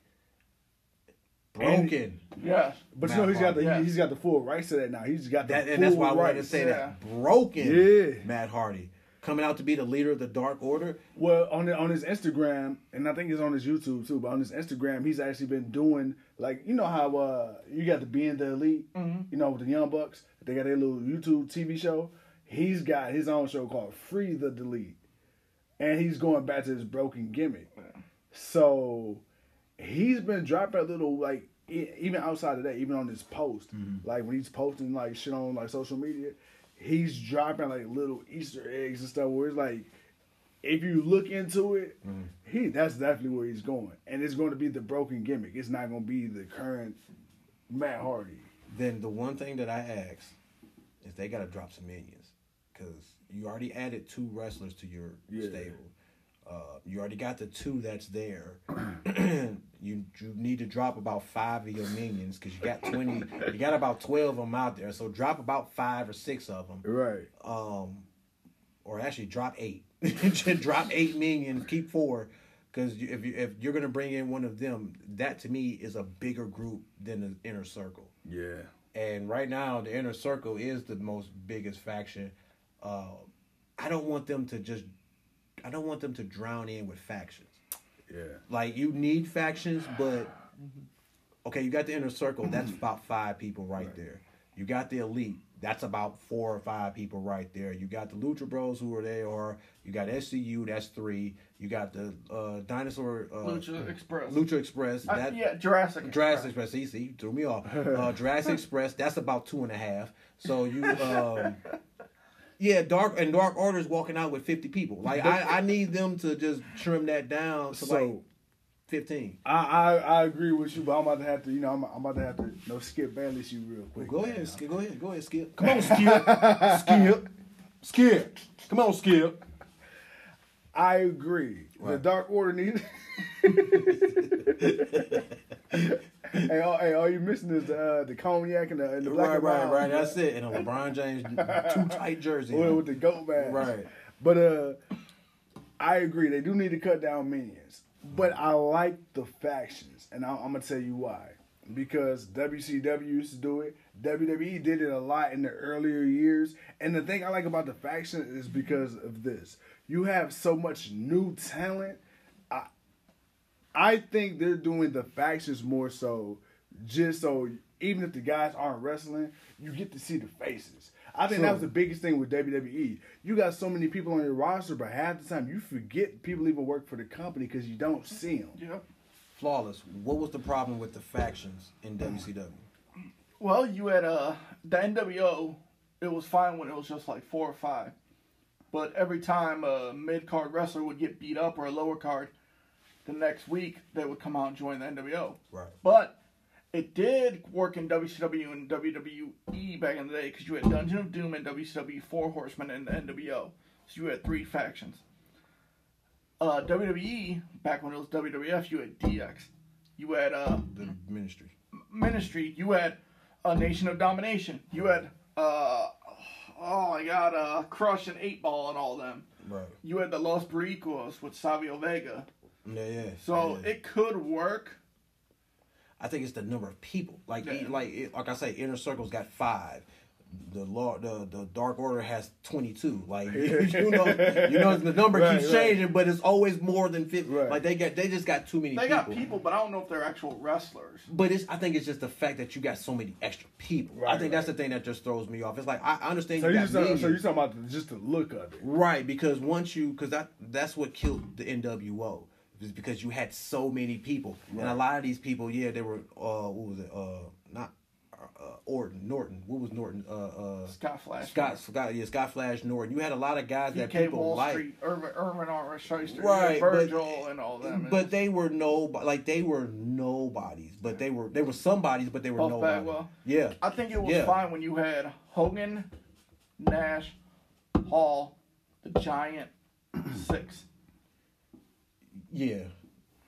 broken. Yeah, But you know he's got the Yeah. he's got the full rights to that now. He's got the That, full and that's why I wanted to say yeah. that broken Yeah. Matt Hardy coming out to be the leader of the Dark Order. Well, on the, on his Instagram, and I think it's on his YouTube too. But on his Instagram, he's actually been doing like you know how uh, you got the being the elite, you know, with the Young Bucks. They got their little YouTube TV show. He's got his own show called Free the Delete, and he's going back to his broken gimmick. So he's been dropping a little like even outside of that, even on his post, like when he's posting like shit on like social media, he's dropping like little Easter eggs and stuff where it's like if you look into it, mm. he that's definitely where he's going, and it's going to be the broken gimmick. It's not going to be the current Matt Hardy. Then the one thing that I ask is they got to drop some minions because you already added two wrestlers to your Yeah. stable. Uh, you already got the two that's there. you you need to drop about five of your minions because you got twenty. you got about twelve of them out there. So drop about five or six of them. Right. um, or actually drop eight. drop eight minions, keep four, because if you if you're gonna bring in one of them, that to me is a bigger group than the inner circle. Yeah. And right now, the inner circle is the most biggest faction. Uh, I don't want them to just. I don't want them to drown in with factions. Yeah. Like you need factions, but okay, you got the inner circle. That's about five people right, there. You got the elite. That's about four or five people right there. You got the Lucha Bros who are they or you got SCU. That's three. You got the uh, Dinosaur uh, Lucha Express. Lucha Express. Uh, That, yeah, Jurassic. Jurassic Express. See, see, threw me off. Uh, Jurassic Express. That's about two and a half. So you, um, yeah, Dark and Dark Order's walking out with fifty people. Like I, I need them to just trim that down to So- like fifteen. I, I I agree with you, but I'm about to have to, you know, I'm, I'm about to have to, you know, skip Bayless you real quick. Go ahead, Skip. Go ahead. Go ahead, Skip. Come on, Skip. Skip. Skip. Come on, Skip. I agree. The Dark Order needs. hey, all, hey, all you missing is the uh, the cognac and the, and the black Right, and right, right. That's it. And a LeBron James too tight jersey. With, with the goat mask. Right. But uh, I agree. They do need to cut down minions. But I like the factions, and I, I'm gonna tell you why. Because WCW used to do it. WWE did it a lot in the earlier years. And the thing I like about the faction is because of this. You have so much new talent. I I think they're doing the factions more so just so even if the guys aren't wrestling, you get to see the faces. I think that was the biggest thing with WWE. You got so many people on your roster, but half the time you forget people even work for the company because you don't see them. Yep. Flawless. What was the problem with the factions in WCW? Well, you had uh the NWO. It was fine when it was just like four or five, but every time a mid card wrestler would get beat up or a lower card, the next week they would come out and join the NWO. Right. But it did work in WCW and WWE back in the day because you had Dungeon of Doom and WCW Four Horsemen and the NWO. So you had three factions. Uh, WWE back when it was WWF, you had DX. You had uh, The ministry. Ministry. You had a Nation of Domination. You had uh, oh my God, uh, Crush and Eight Ball and all them. Right. You had the Los Boricuas with Savio Vega. Yeah, yeah. So yeah. it could work. I think it's the number of people. Like, Yeah. like, like I say, inner circle's got five. The law, the the Dark Order has twenty two. Like, you know, you know, the number Right, keeps right. changing, but it's always more than fifty. Right. Like they got, they just got too many. They people. got people, but I don't know if they're actual wrestlers. But it's, I think it's just the fact that you got so many extra people. I think that's the thing that just throws me off. It's like I understand So you you got talking, so millions. you talking about just the look of it. Right, because once you, because that that's what killed the NWO, is because you had so many people, and a lot of these people, yeah, they were, uh, what was it, uh, not uh, Orton, Norton, what was Norton, uh, uh, Scott Flash. Scott, Scott, yeah, Scott Flash Norton. You had a lot of guys that people Wall liked. Street, Irwin, Irwin R. Schyster, Right, Virgil, but- and all them. But they were no, like they were nobodies, but they were they were somebodies, but they were Buff nobodies. Bagwell. Yeah, I think it was Yeah. fine when you had Hogan, Nash, Hall, the Giant, six. Yeah,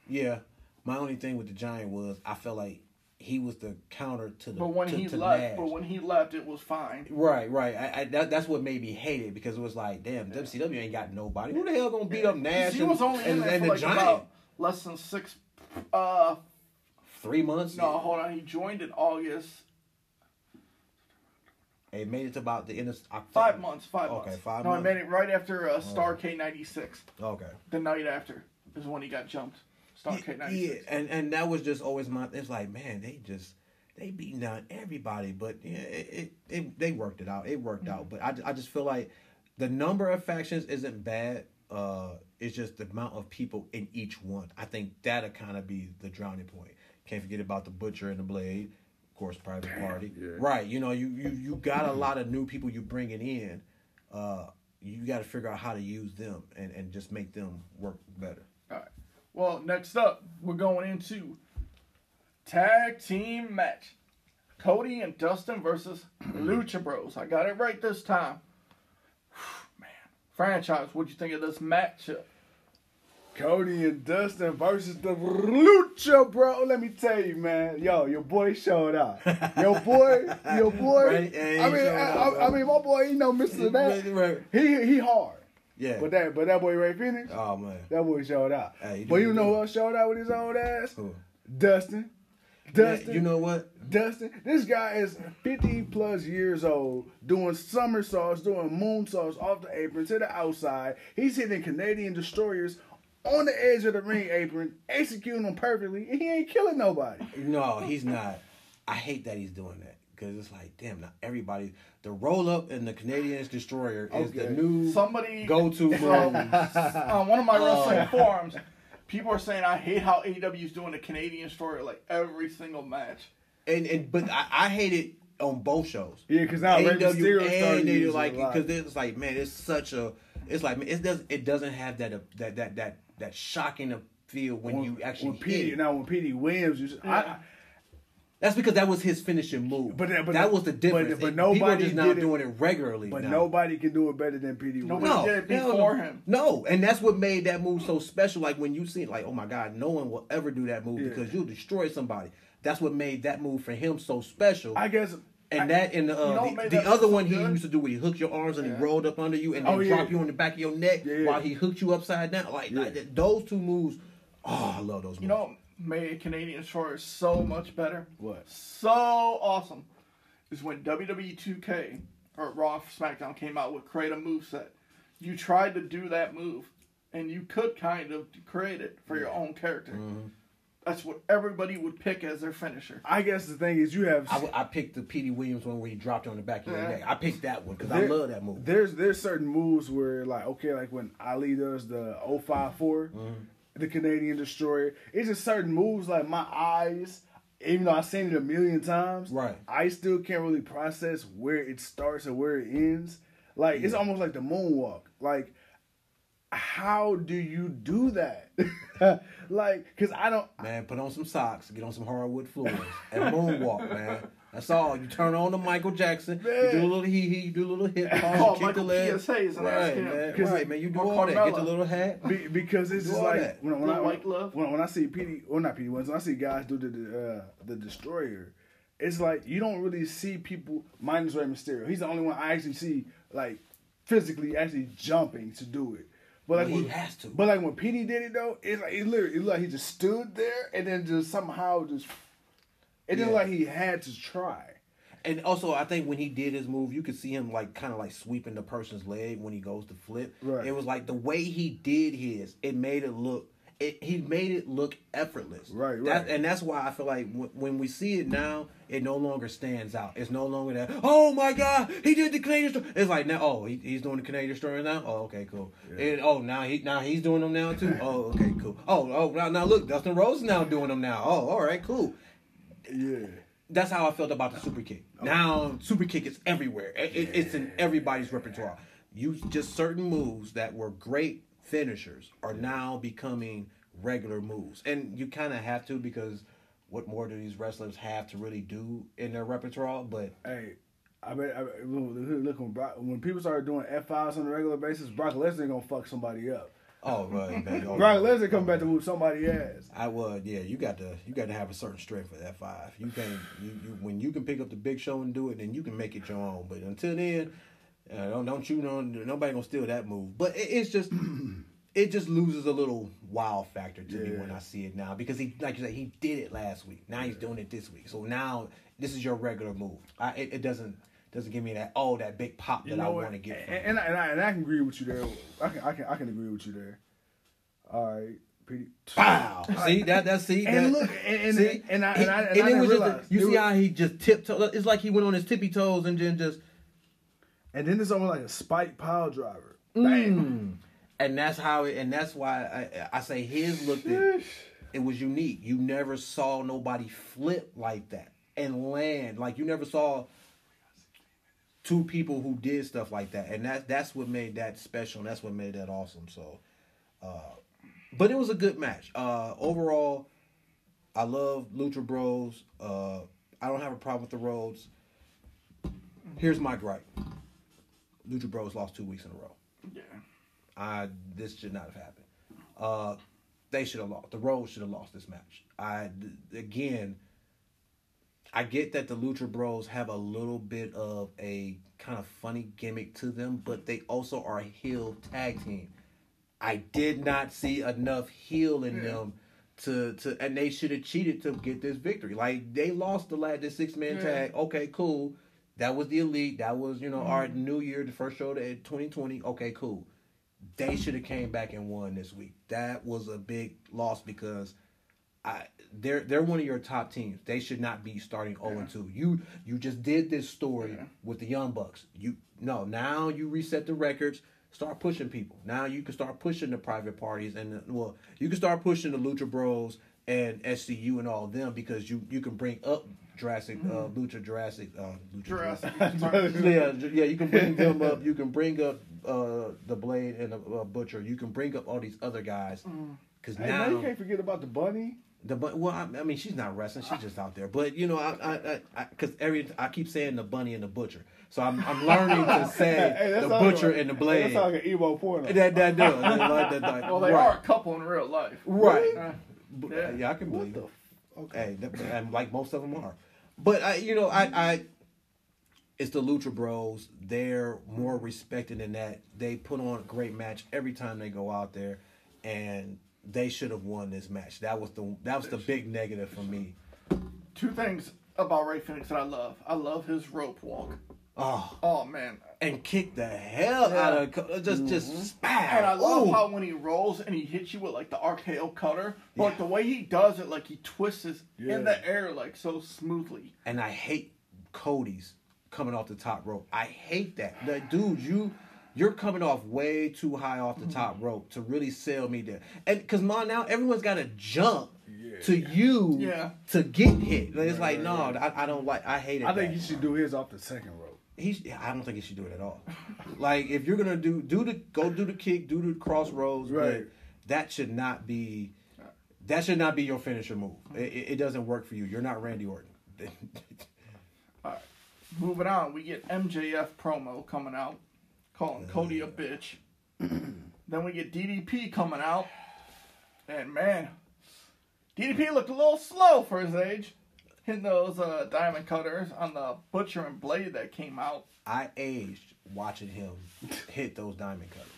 yeah. My only thing with the Giant was I felt like he was the counter to the. But when to, he to left, Nash. but when he left, it was fine. Right, right. I, I, that, that's what made me hate it because it was like, damn, WCW ain't got nobody. Who the hell gonna beat up Nash He and, was only in and, there and for the like Giant? about less than six, uh, three months. No, hold on. He joined in August. It made it to about the end of October. Five months. Five Okay, months. five no, months. I made it right after uh, Starrcade ninety six. Okay. The night after is when he got jumped. Starrcade ninety Yeah, and and that was just always my. It's like, man, they just they beating down everybody, but yeah, it, it, it they worked it out. It worked out, but I, I just feel like the number of factions isn't bad. Uh, it's just the amount of people in each one. I think that'll kind of be the drowning point. Can't forget about the butcher and the blade, of course, private party. yeah. Right, you know, you you you got a lot of new people you bringing in. Uh, you got to figure out how to use them and and just make them work better. All right. Well, next up, we're going into tag team match. Cody and Dustin versus Lucha Bros. I got it right this time. Man, franchise, what'd you think of this matchup? Cody and Dustin versus the Lucha, bro. Let me tell you, man. Yo, your boy showed up. Your boy, your boy. Right, I mean, I, up, I, I mean, my boy, you know, Mister that. Right, right. He he hard. Yeah. But that but that boy Rey Fenix, Oh man. that boy showed out. Hey, you but you know else showed out with his old ass? Who? Dustin. Yeah, Dustin. you know what? Dustin. This guy is 50 plus years old, doing somersaults, doing moonsaults off the apron to the outside. He's hitting Canadian destroyers on the edge of the ring apron, executing them perfectly, and he ain't killing nobody. No, he's not. I hate that he's doing that because it's like, damn, not everybody. The roll up and the Canadians destroyer is the new Somebody go to from move. on one of my wrestling forums, people are saying I hate how AEW is doing the Canadian story like every single match. and and but I, I hate it on both shows. Yeah, because now Rey Mysterio AEW started and they using like it a because it's like man, it's such a. It's like man, it does it doesn't have that uh, that that that that shocking feel when you actually when hit Petey, now when Petey Williams, used, I, That's because that was his finishing move. But that- but that that- was the difference. but It- nobody people are just now did doing it regularly. but now. nobody can do it better than Petey Nobody Williams. did it before no. him. No, and that's what made that move so special. Like when you see, it, like, oh my God, no one will ever do that move Yeah. because you'll destroy somebody. That's what made that move for him so special. I guess. and that and the, You know uh, the, the other move one so he used to do where he hooked your arms and Yeah. he rolled up under you and then Oh, yeah. drop you on the back of your neck Yeah, yeah. while he hooked you upside down. Like, Yeah. like, those two moves. Oh, I love those moves. You know, what made Canadian Destroyer so much better. What? So awesome is when WWE 2K or Raw SmackDown came out with create a move set. You tried to do that move, and you could kind of create it for your own character. Mm-hmm. That's what everybody would pick as their finisher. I guess the thing is, you have. I picked the Petey Williams one where he dropped on the back of your Yeah. neck. I picked that one because I love that move. There's there's certain moves where like okay like when Ali does the 054, Mm-hmm. The Canadian Destroyer. It's just certain moves like my eyes. Even though I've seen it a million times, Right. I still can't really process where it starts and where it ends. Like it's almost like the moonwalk. Like, how do you do that? like, cause I don't. Man, put on some socks, get on some hardwood floors, and moonwalk, man. That's all. You turn on the Michael Jackson, you do a Man. little hee hee, you do a little hip Call hop, kick the Michael leg. PSAs and ask right, him. man. 'Cause Right, man. You do or all that. Get the little hat. Be, because it's just like that. when, when I Little white glove. when, when I see Petey or not Petey when I see guys do the the, uh, the destroyer, it's like you don't really see people minus Rey Mysterio. He's the only one I actually see like physically actually jumping to do it. But like Well, he when, has to. But like when Petey did it though, it's like it literally it like he just stood there and then just somehow just it didn't Yeah. like he had to try. And also, I think when he did his move, you could see him like kind of like sweeping the person's leg when he goes to flip. Right. It was like the way he did his, it made it look. It, he made it look effortless. Right, right. and that's why I feel like w- when we see it now, it no longer stands out. It's no longer that. Oh my God, he did the Canadian story. It's like now. Oh, he, he's doing the Canadian story now. Oh, okay, cool. And oh, now he now he's doing them now too. Oh, okay, cool. Oh, oh, now, now look, Dustin Rhodes is now doing them now. Oh, all right, cool Yeah. that's how I felt about the super kick. Now super kick is everywhere. It- it- it's in everybody's repertoire. You just certain moves that were great finishers are now becoming regular moves, and you kind of have to because what more do these wrestlers have to really do in their repertoire? But Hey, I bet, I bet look look, when Brock, when people start doing F fives on a regular basis, Brock Lesnar gonna fuck somebody up. Oh, right, man, oh, Brock Lesnar come back to whoop somebody ass. I would, yeah. You got to, you got to have a certain strength for that five. You can, you, you when you can pick up the big show and do it, then you can make it your own. But until then, uh, don't don't you know nobody gonna steal that move. But it, it's just, it just loses a little wow factor to me when I see it now because he, like you said, he did it last week. Now he's doing it this week. So now this is your regular move. I, it, it doesn't doesn't give me that oh that big pop that You know I want to get. From. And, and, I, and, I, and I can agree with you there. I can I can I can agree with you there. All right, Petey. Wow! see that that see And that, look, and- and- see? and I- He- and I- and I it didn't was just a- you there see was- how he just tiptoed. It's like he went on his tippy toes and then just And then it's almost like a spike pile driver. Mm. And that's how it, and that's why I, I say his looked at, it was unique. You never saw nobody flip like that and land. Like you never saw two people who did stuff like that. And that that's what made that special and that's what made that awesome. So uh but it was a good match. Uh overall, I love Lucha Bros. Uh I don't have a problem with the Rhodes. Here's my gripe. Lucha Bros lost two weeks in a row. Yeah. I this should not have happened. Uh, they should have lost. The Road should have lost this match. I again, I get that the Lucha Bros have a little bit of a kind of funny gimmick to them, but they also are a heel tag team. I did not see enough heel in hmm. them to to, and they should have cheated to get this victory. Like they lost the last the six man Yeah. Hmm. tag. Okay, cool. That was the elite. That was you know our hmm. New Year, the first show at 2020. Okay, cool they should have came back and won this week. That was a big loss because I they're they're one of your top teams. They should not be starting 0 and 2. You you just did this story Yeah. with the Young Bucks. You no, now you reset the records, start pushing people. Now you can start pushing the private parties and the, well, you can start pushing the Lucha Bros and SCU and all of them because you you can bring up Jurassic uh Lucha Jurassic uh Lucha Jurassic. yeah, yeah, you can bring them up. You can bring up uh, the Blade and the uh, Butcher. You can bring up all these other guys because Hey, now man, you can't forget about the bunny. The bu- well, I, I mean, she's not wrestling. She's just out there. But you know, I I because every I keep saying the bunny and the butcher, so I'm I'm learning to say Hey, the butcher like- and the blade. That sounds like an emo porno. that that does. That- that- that- Well, they right. are a couple in real life. right. Yeah. Yeah, I can what believe the? it. Okay. Hey, and like most of them are. But I, you know, I, I, it's the Lucha Bros. They're more respected than that they put on a great match every time they go out there, and they should have won this match. That was the that was the big negative for me. two things about Rey Fenix that I love. I love his rope walk. Oh, Oh man. and kick the hell Yeah. out of just just mm-hmm. spam. And I love Ooh. how when he rolls and he hits you with like the RKO cutter, but like the way he does it, like he twists his Yeah. in the air like so smoothly. and I hate Cody's coming off the top rope. I hate that. Like, dude, you you're coming off way too high off the top mm-hmm. rope to really sell me there. And because my now everyone's got to jump to you Yeah. to get hit. Like, it's like no. I, I don't like. I hate it. I think you should do his off the second rope. He's. I don't think he should do it at all. like if you're gonna do do the go do the kick, do the Cross Rhodes, Right. but that should not be. That should not be your finisher move. It, it, it doesn't work for you. You're not Randy Orton. All right. Moving on, we get MJF promo coming out, calling Cody a bitch. then we get DDP coming out, and man, DDP looked a little slow for his age, hitting those uh, diamond cutters on the Butcher and Blade that came out. I aged watching him hit those diamond cutters.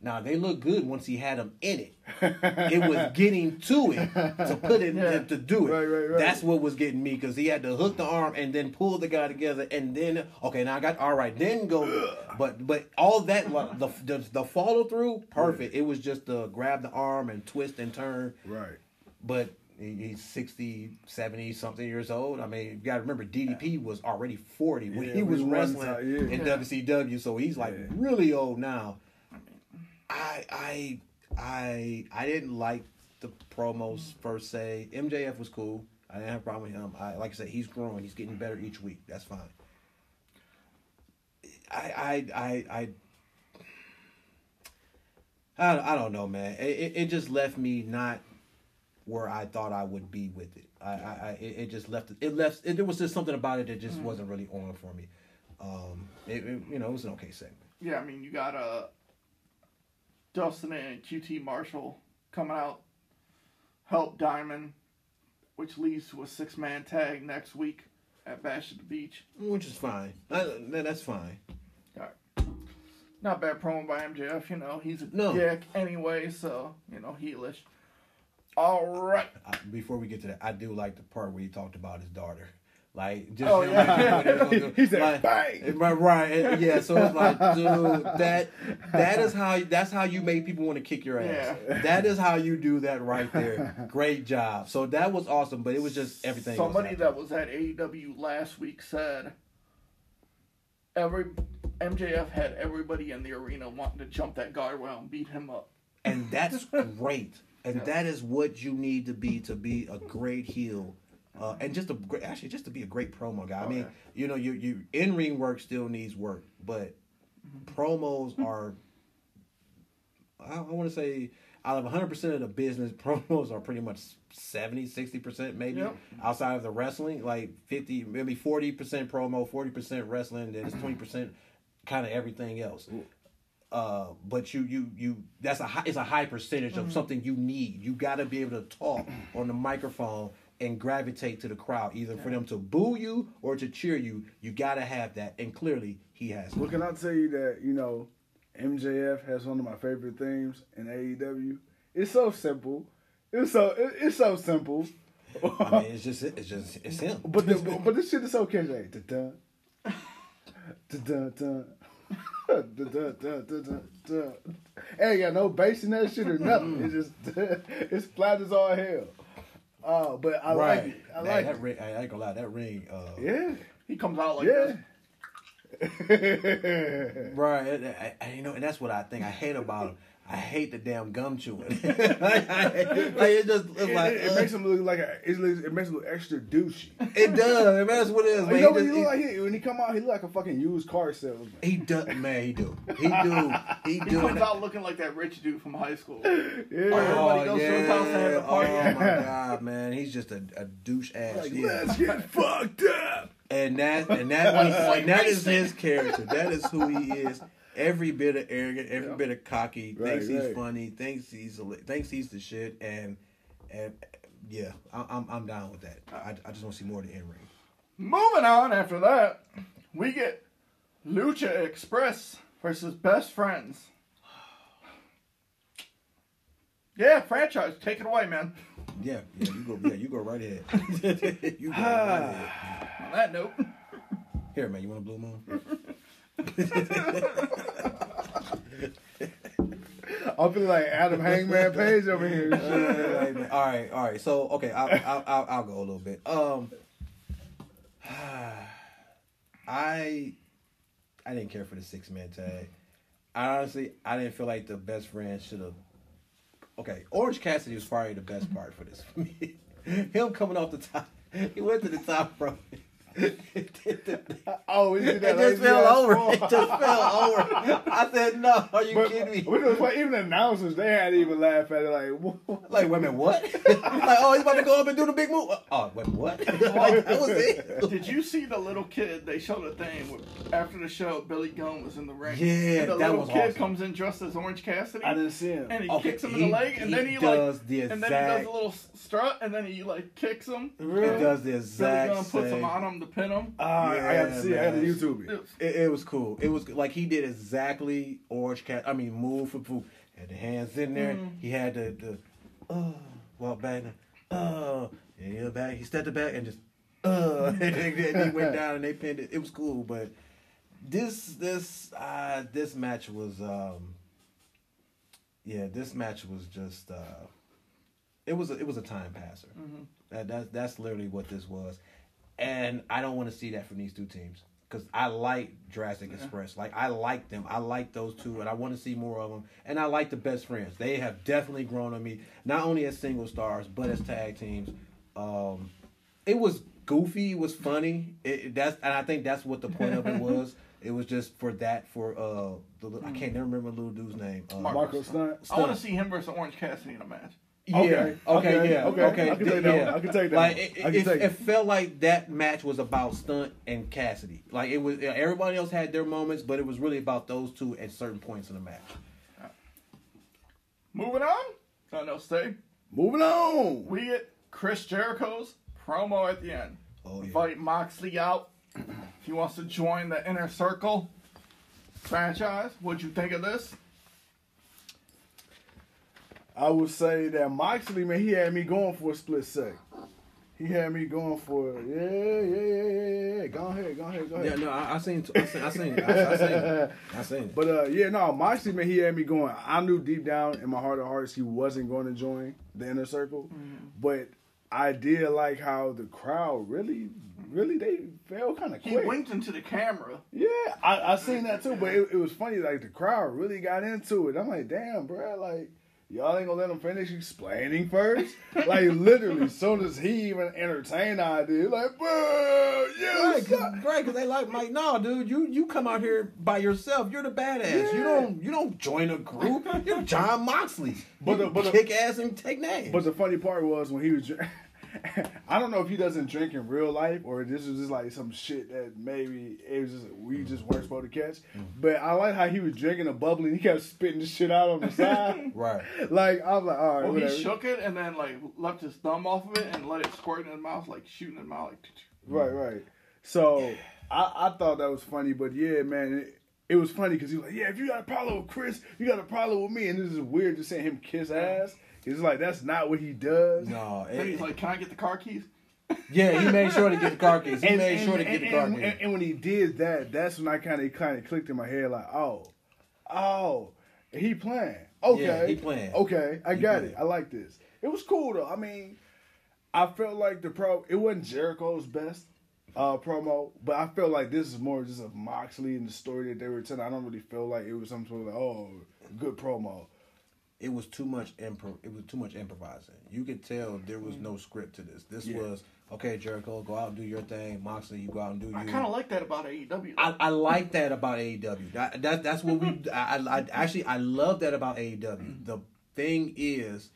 Now they look good once he had them in it. It was getting to it to put it Yeah. to do it. Right, right, right. That's what was getting me because he had to hook the arm and then pull the guy together and then okay now I got all right then go. But but all that like, the the, the follow through perfect. It was just to grab the arm and twist and turn. Right. But he's 60, 70 something years old. I mean, you got to remember DDP was already 40 when Yeah, he was wrestling out, yeah. in. WCW. So he's like Yeah. really old now. I I I I didn't like the promos per se. MJF was cool. I didn't have a problem with him. I like I said, he's growing. He's getting better each week. That's fine. I I I I I, I don't know, man. It, it, just left me not where I thought I would be with it. I, I, it, it just left it left. It, there was just something about it that just wasn't really on for me. Um, it, it- you know, it was an okay segment. Yeah, I mean, you got uh, Dustin and QT Marshall coming out, help Diamond, which leads to a six man tag next week at Bash at the Beach. which is fine. That- that's fine. Alright. Not bad promo by MJF. You know, he's a No. dick anyway, so you know, heelish. All right. Before we get to that, I do like the part where he talked about his daughter. Like, just Oh, yeah. like, he was gonna do- He said, like, "Bang!" Right, right, yeah. So it's like, dude, that that is how that's how you make people want to kick your ass. Yeah. That is how you do that right there. Great job. So that was awesome, but it was just everything. Somebody happened. that was at AEW last week said every MJF had everybody in the arena wanting to jump that guardrail and beat him up. and that's great. And Yeah. that is what you need to be to be a great heel, uh, and just a great, actually just to be a great promo guy. I Oh, mean, you know, you you in ring work still needs work, but Mm-hmm. promos are. I, I want to say out of 100 percent of the business, promos are pretty much 70, 60 percent maybe. Yep. Outside of the wrestling, like 50, maybe 40 percent promo, 40 percent wrestling, then it's 20 percent kind of everything else uh, but you you you that's a high, it's a high percentage Mm-hmm. of something you need. You got to be able to talk on the microphone and gravitate to the crowd, either yeah. for them to boo you or to cheer you. You gotta have that, and clearly he has. Well, can I tell you that you know, MJF has one of my favorite themes in AEW. It's so simple. It's so it's so simple. I mean, it's just it's just it's him. But the, but this shit is so catchy. Da da da da. da, da, da, da, da. Ain't got no bass in that shit or nothing. It's just it's flat as all hell. Uh, but I like it. I Man, like that it. ring. I ain't gonna lie, that ring. Uh, Yeah, He comes out like yeah. this. Right, and- and- and, you know, and that's what I think I hate about him. I hate the damn gum chewing. like, like it just it's It, like it, it uh, makes him look like a, it, looks, it makes him look extra douchey. it does. I mean, that's what it is. man. You know what He he just- look like? He, when he come out, he look like a fucking used car salesman. He does, man. He do. He do. He He do. comes And- out looking like that rich dude from high school. Yeah. Everybody goes to his house and have a party. Oh my god, man. He's just a, a douche ass. Like, yeah. let's get fucked up. And that and that and that is his character. That is who he is. Every bit of arrogant, every bit of cocky. Right, thinks he's funny. Thinks he's thinks he's the shit. And and yeah, I, I'm I'm down with that. I, I just want to see more of the in ring. Moving on after that, we get Lucha Express versus Best Friends. Yeah, franchise, take it away, man. Yeah, yeah, you go. Yeah, you go right ahead. you go right ahead. On that note, Here, man. You want a blue moon? I'm feeling like Adam Hangman Page over here. All right, all right. So okay, I'll, I'll I'll I'll go a little bit. Um, I I didn't care for the six man tag. I honestly I didn't feel like the best friend should have. Okay, Orange Cassidy was probably the best part for this for me. Him coming off the top, he went to the top rope. oh, he did It just fell over. fall. It just fell over. I said, "No, are you But, kidding me?" but was like, even the announcers, they had to even laugh at it. Like, what? Like, wait a minute, what? like, oh, he's about to go up and do the big move. Oh, wait, what? like, that was it. did you see the little kid? They showed a thing where, after the show. Billy Gunn was in the ring. Yeah, and the that little was kid awesome. comes in dressed as Orange Cassidy. I didn't see him. and he Okay, kicks him in he- the leg, and then he does like, the and then he does a little strut, and then he like kicks him. He does the exact. Billy exact Gunn puts him on him to pin him. Uh, I had to see. it. I had to. YouTube it. It was- It, it was cool. It was like he did exactly Orange Cat. I mean, move for move. Had the hands in there. Mm-hmm. He had the the uh, walk back. Uh, and he went back. He stepped back and just uh, and then he went down and they pinned it. It was cool, but this this uh this match was um yeah this match was just uh it was a, it was a time passer. That that's that's literally what this was, and I don't want to see that from these two teams because I like Jurassic Express. Like I like them. I like those two, and I want to see more of them. And I like the best friends. They have definitely grown on me, not only as single stars but as tag teams. Um, it was goofy. It was funny. It, it- that's and I think that's what the point of it was. It was just for that for uh the I can't never remember the little dude's name. Uh, Marko Stunt. I want to see him versus Orange Cassidy in a match. Yeah. Okay, Okay. okay, yeah. okay. Okay. I can take that yeah. one. I can take that Like one. it, I can it, take it it. felt like that match was about Stunt and Cassidy. Like it was. Everybody else had their moments, but it was really about those two at certain points in the match. Moving on. No, no, stay. Moving on. We get Chris Jericho's promo at the end. Oh yeah. Invite Moxley out if he wants to join the inner circle. franchise. What'd you think of this? I would say that Moxley, man, he had me going for a split sec. He had me going for yeah, yeah, yeah, yeah, yeah. Go ahead, go ahead, go ahead. Yeah, no, I, I seen, I seen, I seen, I, I seen, I seen it. But uh, yeah, no, Moxley, man, he had me going. I knew deep down in my heart of hearts he wasn't going to join the inner circle, but I did like how the crowd really, really they fell kind of quick. He winked into the camera. Yeah, I, I seen that too, but it, it was funny. Like the crowd really got into it. I'm like, damn, bro, like y'all ain't gonna let him finish explaining first. like literally, as soon as he even entertained the idea, like, bro, yeah, Right, cause, up?" right, 'cause they like, like, no, dude, you you come out here by yourself. You're the badass. You don't you don't join a group. You're Jon Moxley. But But the- but the- kick ass and take names. But the funny part was when he was. dr- I don't know if he doesn't drink in real life or this was just like some shit that maybe it was just we just weren't supposed to catch. Mm-hmm. But I like how he was drinking a bubbly and he kept spitting the shit out on the side. right. Like I was like, all right, Well, whatever. he shook it and then like left his thumb off of it and let it squirt in his mouth, like shooting his mouth. Like, Right, right. So I, I thought that was funny, but yeah, man, it, it was funny because he was like, yeah, if you got a problem with Chris, you got a problem with me, and this is weird just seeing him kiss ass. It's like that's not what he does. No, then it- he's like, "Can I get the car keys?" yeah, he made sure to get the car keys. He And, made and- sure to and- get the car and- keys. and- and when he did that, that's when I kind of kind of clicked in my head, like, oh, oh, he playing. Okay, Yeah, he playing. Okay, I He got playing. it. I like this. It was cool though. I mean, I felt like the pro. It wasn't Jericho's best uh, promo, but I felt like this is more just of Moxley and the story that they were telling. I don't really feel like it was some sort of like, oh, good promo. It was too much impro- it was too much improvising. You could tell there was no mm-hmm. script to this. This Yeah. was okay, Jericho, go out and do your thing. Moxley, you go out and do I kind of like that about AEW. I, I like that about AEW. That, that that's what we. I, I, I actually I love that about AEW. Mm-hmm. The thing is,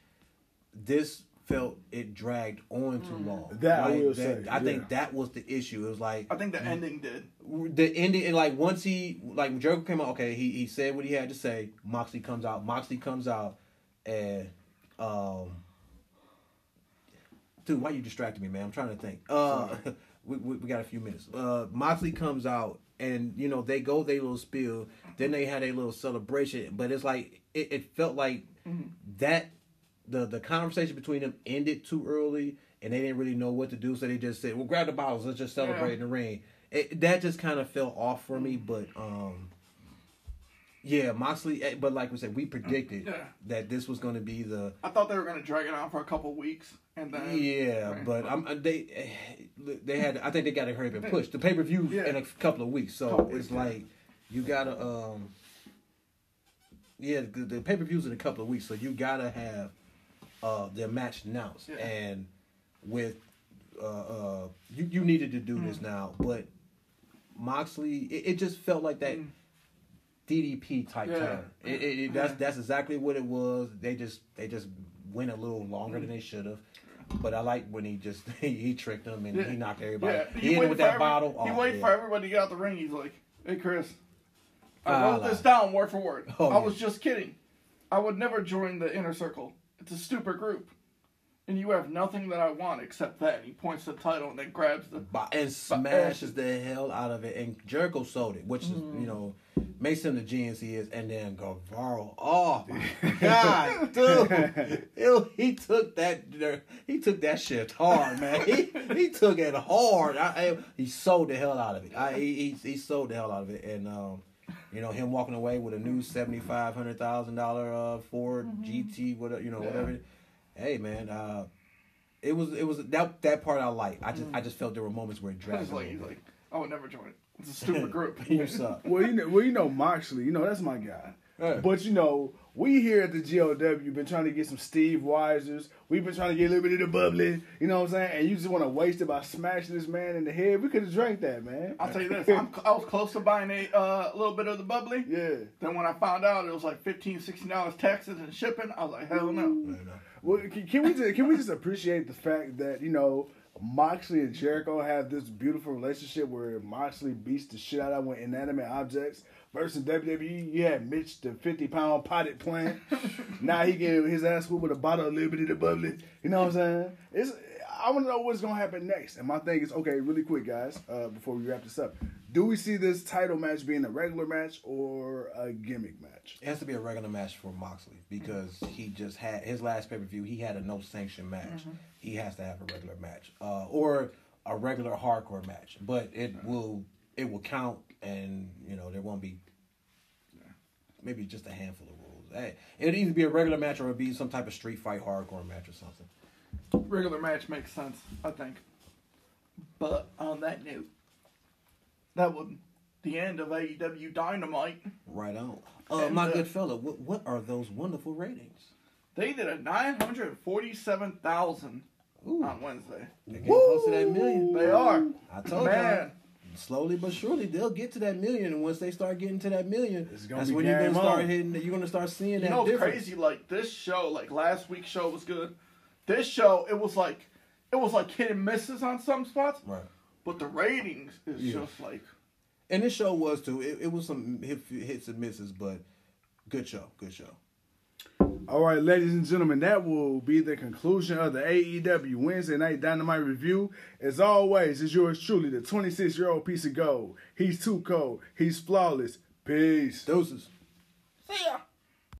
this felt it dragged on too long. That I will that- say, I think that was the issue. It was like I think the ending did. the ending. and, Like once he like Jericho came out. Okay, he he said what he had to say. Moxley comes out. Moxley comes out, and um. Dude, why you distracting me, man? I'm trying to think. Uh, we, we, we got a few minutes. Uh, Moxley comes out, and you know they go their little spiel. Then they had a little celebration, but it's like it, it felt like that the the conversation between them ended too early, and they didn't really know what to do. So they just said, "Well, grab the bottles. Let's just celebrate Yeah. in the rain." It, that just kind of fell off for me, but um. Yeah, Moxley, eh, but like we said, we predicted Yeah. that this was going to be the I thought they were gonna drag it on for a couple weeks and then yeah, Right. but I'm uh, they eh, they had I think they got to hurry up and push the pay per view Yeah. in a couple of weeks. So Couple it's weeks, like you gotta um yeah the, the pay per views in a couple of weeks. So you gotta have uh their match announced Yeah. and with uh uh you you needed to do Mm. this now, but Moxley it, it just felt like that. DDP type Mm. Yeah. turn. It, it, it- that's Yeah. that's exactly what it was. They just they just went a little longer than they should have. But I like when he just he, he tricked them and Yeah. he knocked everybody. Yeah, He waited with that every- bottle. He Oh, waited yeah. for everybody to get out the ring. He's like, "Hey, Chris, I Ah, wrote this down word for word. Oh, I was just kidding. I would never join the inner circle. It's a stupid group, and you have nothing that I want except that." And he points the title and then grabs the. And smashes the hell out of it. And Jericho sold it, which is Mm. you know makes him the GNC he is. And then Guevara, oh my god, dude, Ew, he took that he took that shit hard, man. He he took it hard. I, I- he sold the hell out of it. I, he, he he sold the hell out of it, and um. You know him walking away with a new seventy five hundred thousand dollar uh Ford GT, whatever you know, Yeah. whatever. Hey man, uh, it was it was that that part I like. I just I just felt there were moments where it dragged. He's like, little he's like, I would never join. It's a stupid group. you suck. Well, you know, well, you know Moxley. You know that's my guy. Yeah. But you know, we here at the GOW been trying to get some Steve Weisers. We've been trying to get a little bit of the bubbly. You know what I'm saying? And you just want to waste it by smashing this man in the head. We could have drank that, man. I'll tell you this: I'm, I was close to buying a uh, little bit of the bubbly. yeah. Then when I found out it was like 15 dollars $16 taxes and shipping, I was like, hell no. Well, can, can we just can we just appreciate the fact that you know Moxley and Jericho have this beautiful relationship where Moxley beats the shit out of with inanimate objects. Versus WWE, you had Mitch, the fifty pound potted plant. now he get his ass whooped with a bottle of Liberty the bubbly. You know what I'm saying? It's I want to know what's gonna happen next. And my thing is, okay, really quick, guys, uh, before we wrap this up, Do we see this title match being a regular match or a gimmick match? It has to be a regular match for Moxley because he just had his last pay per view. He had a no sanction match. He has to have a regular match uh, or a regular hardcore match. But it will it will count, and you know there won't be maybe just a handful of rules. Hey, it'd either be a regular match or it'd be some type of street fight hardcore match or something. Regular match makes sense, I think. But on that note, that would the end of AEW Dynamite. Right on. Uh, my uh, good fella, what, what are those wonderful ratings? They did a nine hundred forty-seven thousand Ooh, on Wednesday. they're getting close to that million. They are. I told Man. you. Slowly but surely, they'll get to that million, and once they start getting to that million, that's when you're gonna start on. hitting. You're gonna start seeing You that know difference. crazy? Like this show, like last week's show was good. This show, it was like, it was like hit and misses on some spots, Right. but the ratings is Yeah. just like And this show was too. It, it was some hits and misses, but good show. Good show. All right, ladies and gentlemen, that will be the conclusion of the AEW Wednesday Night Dynamite review. As always, it's yours truly, the 26 year old piece of gold. He's too cold. He's flawless. Peace. Doses. see ya.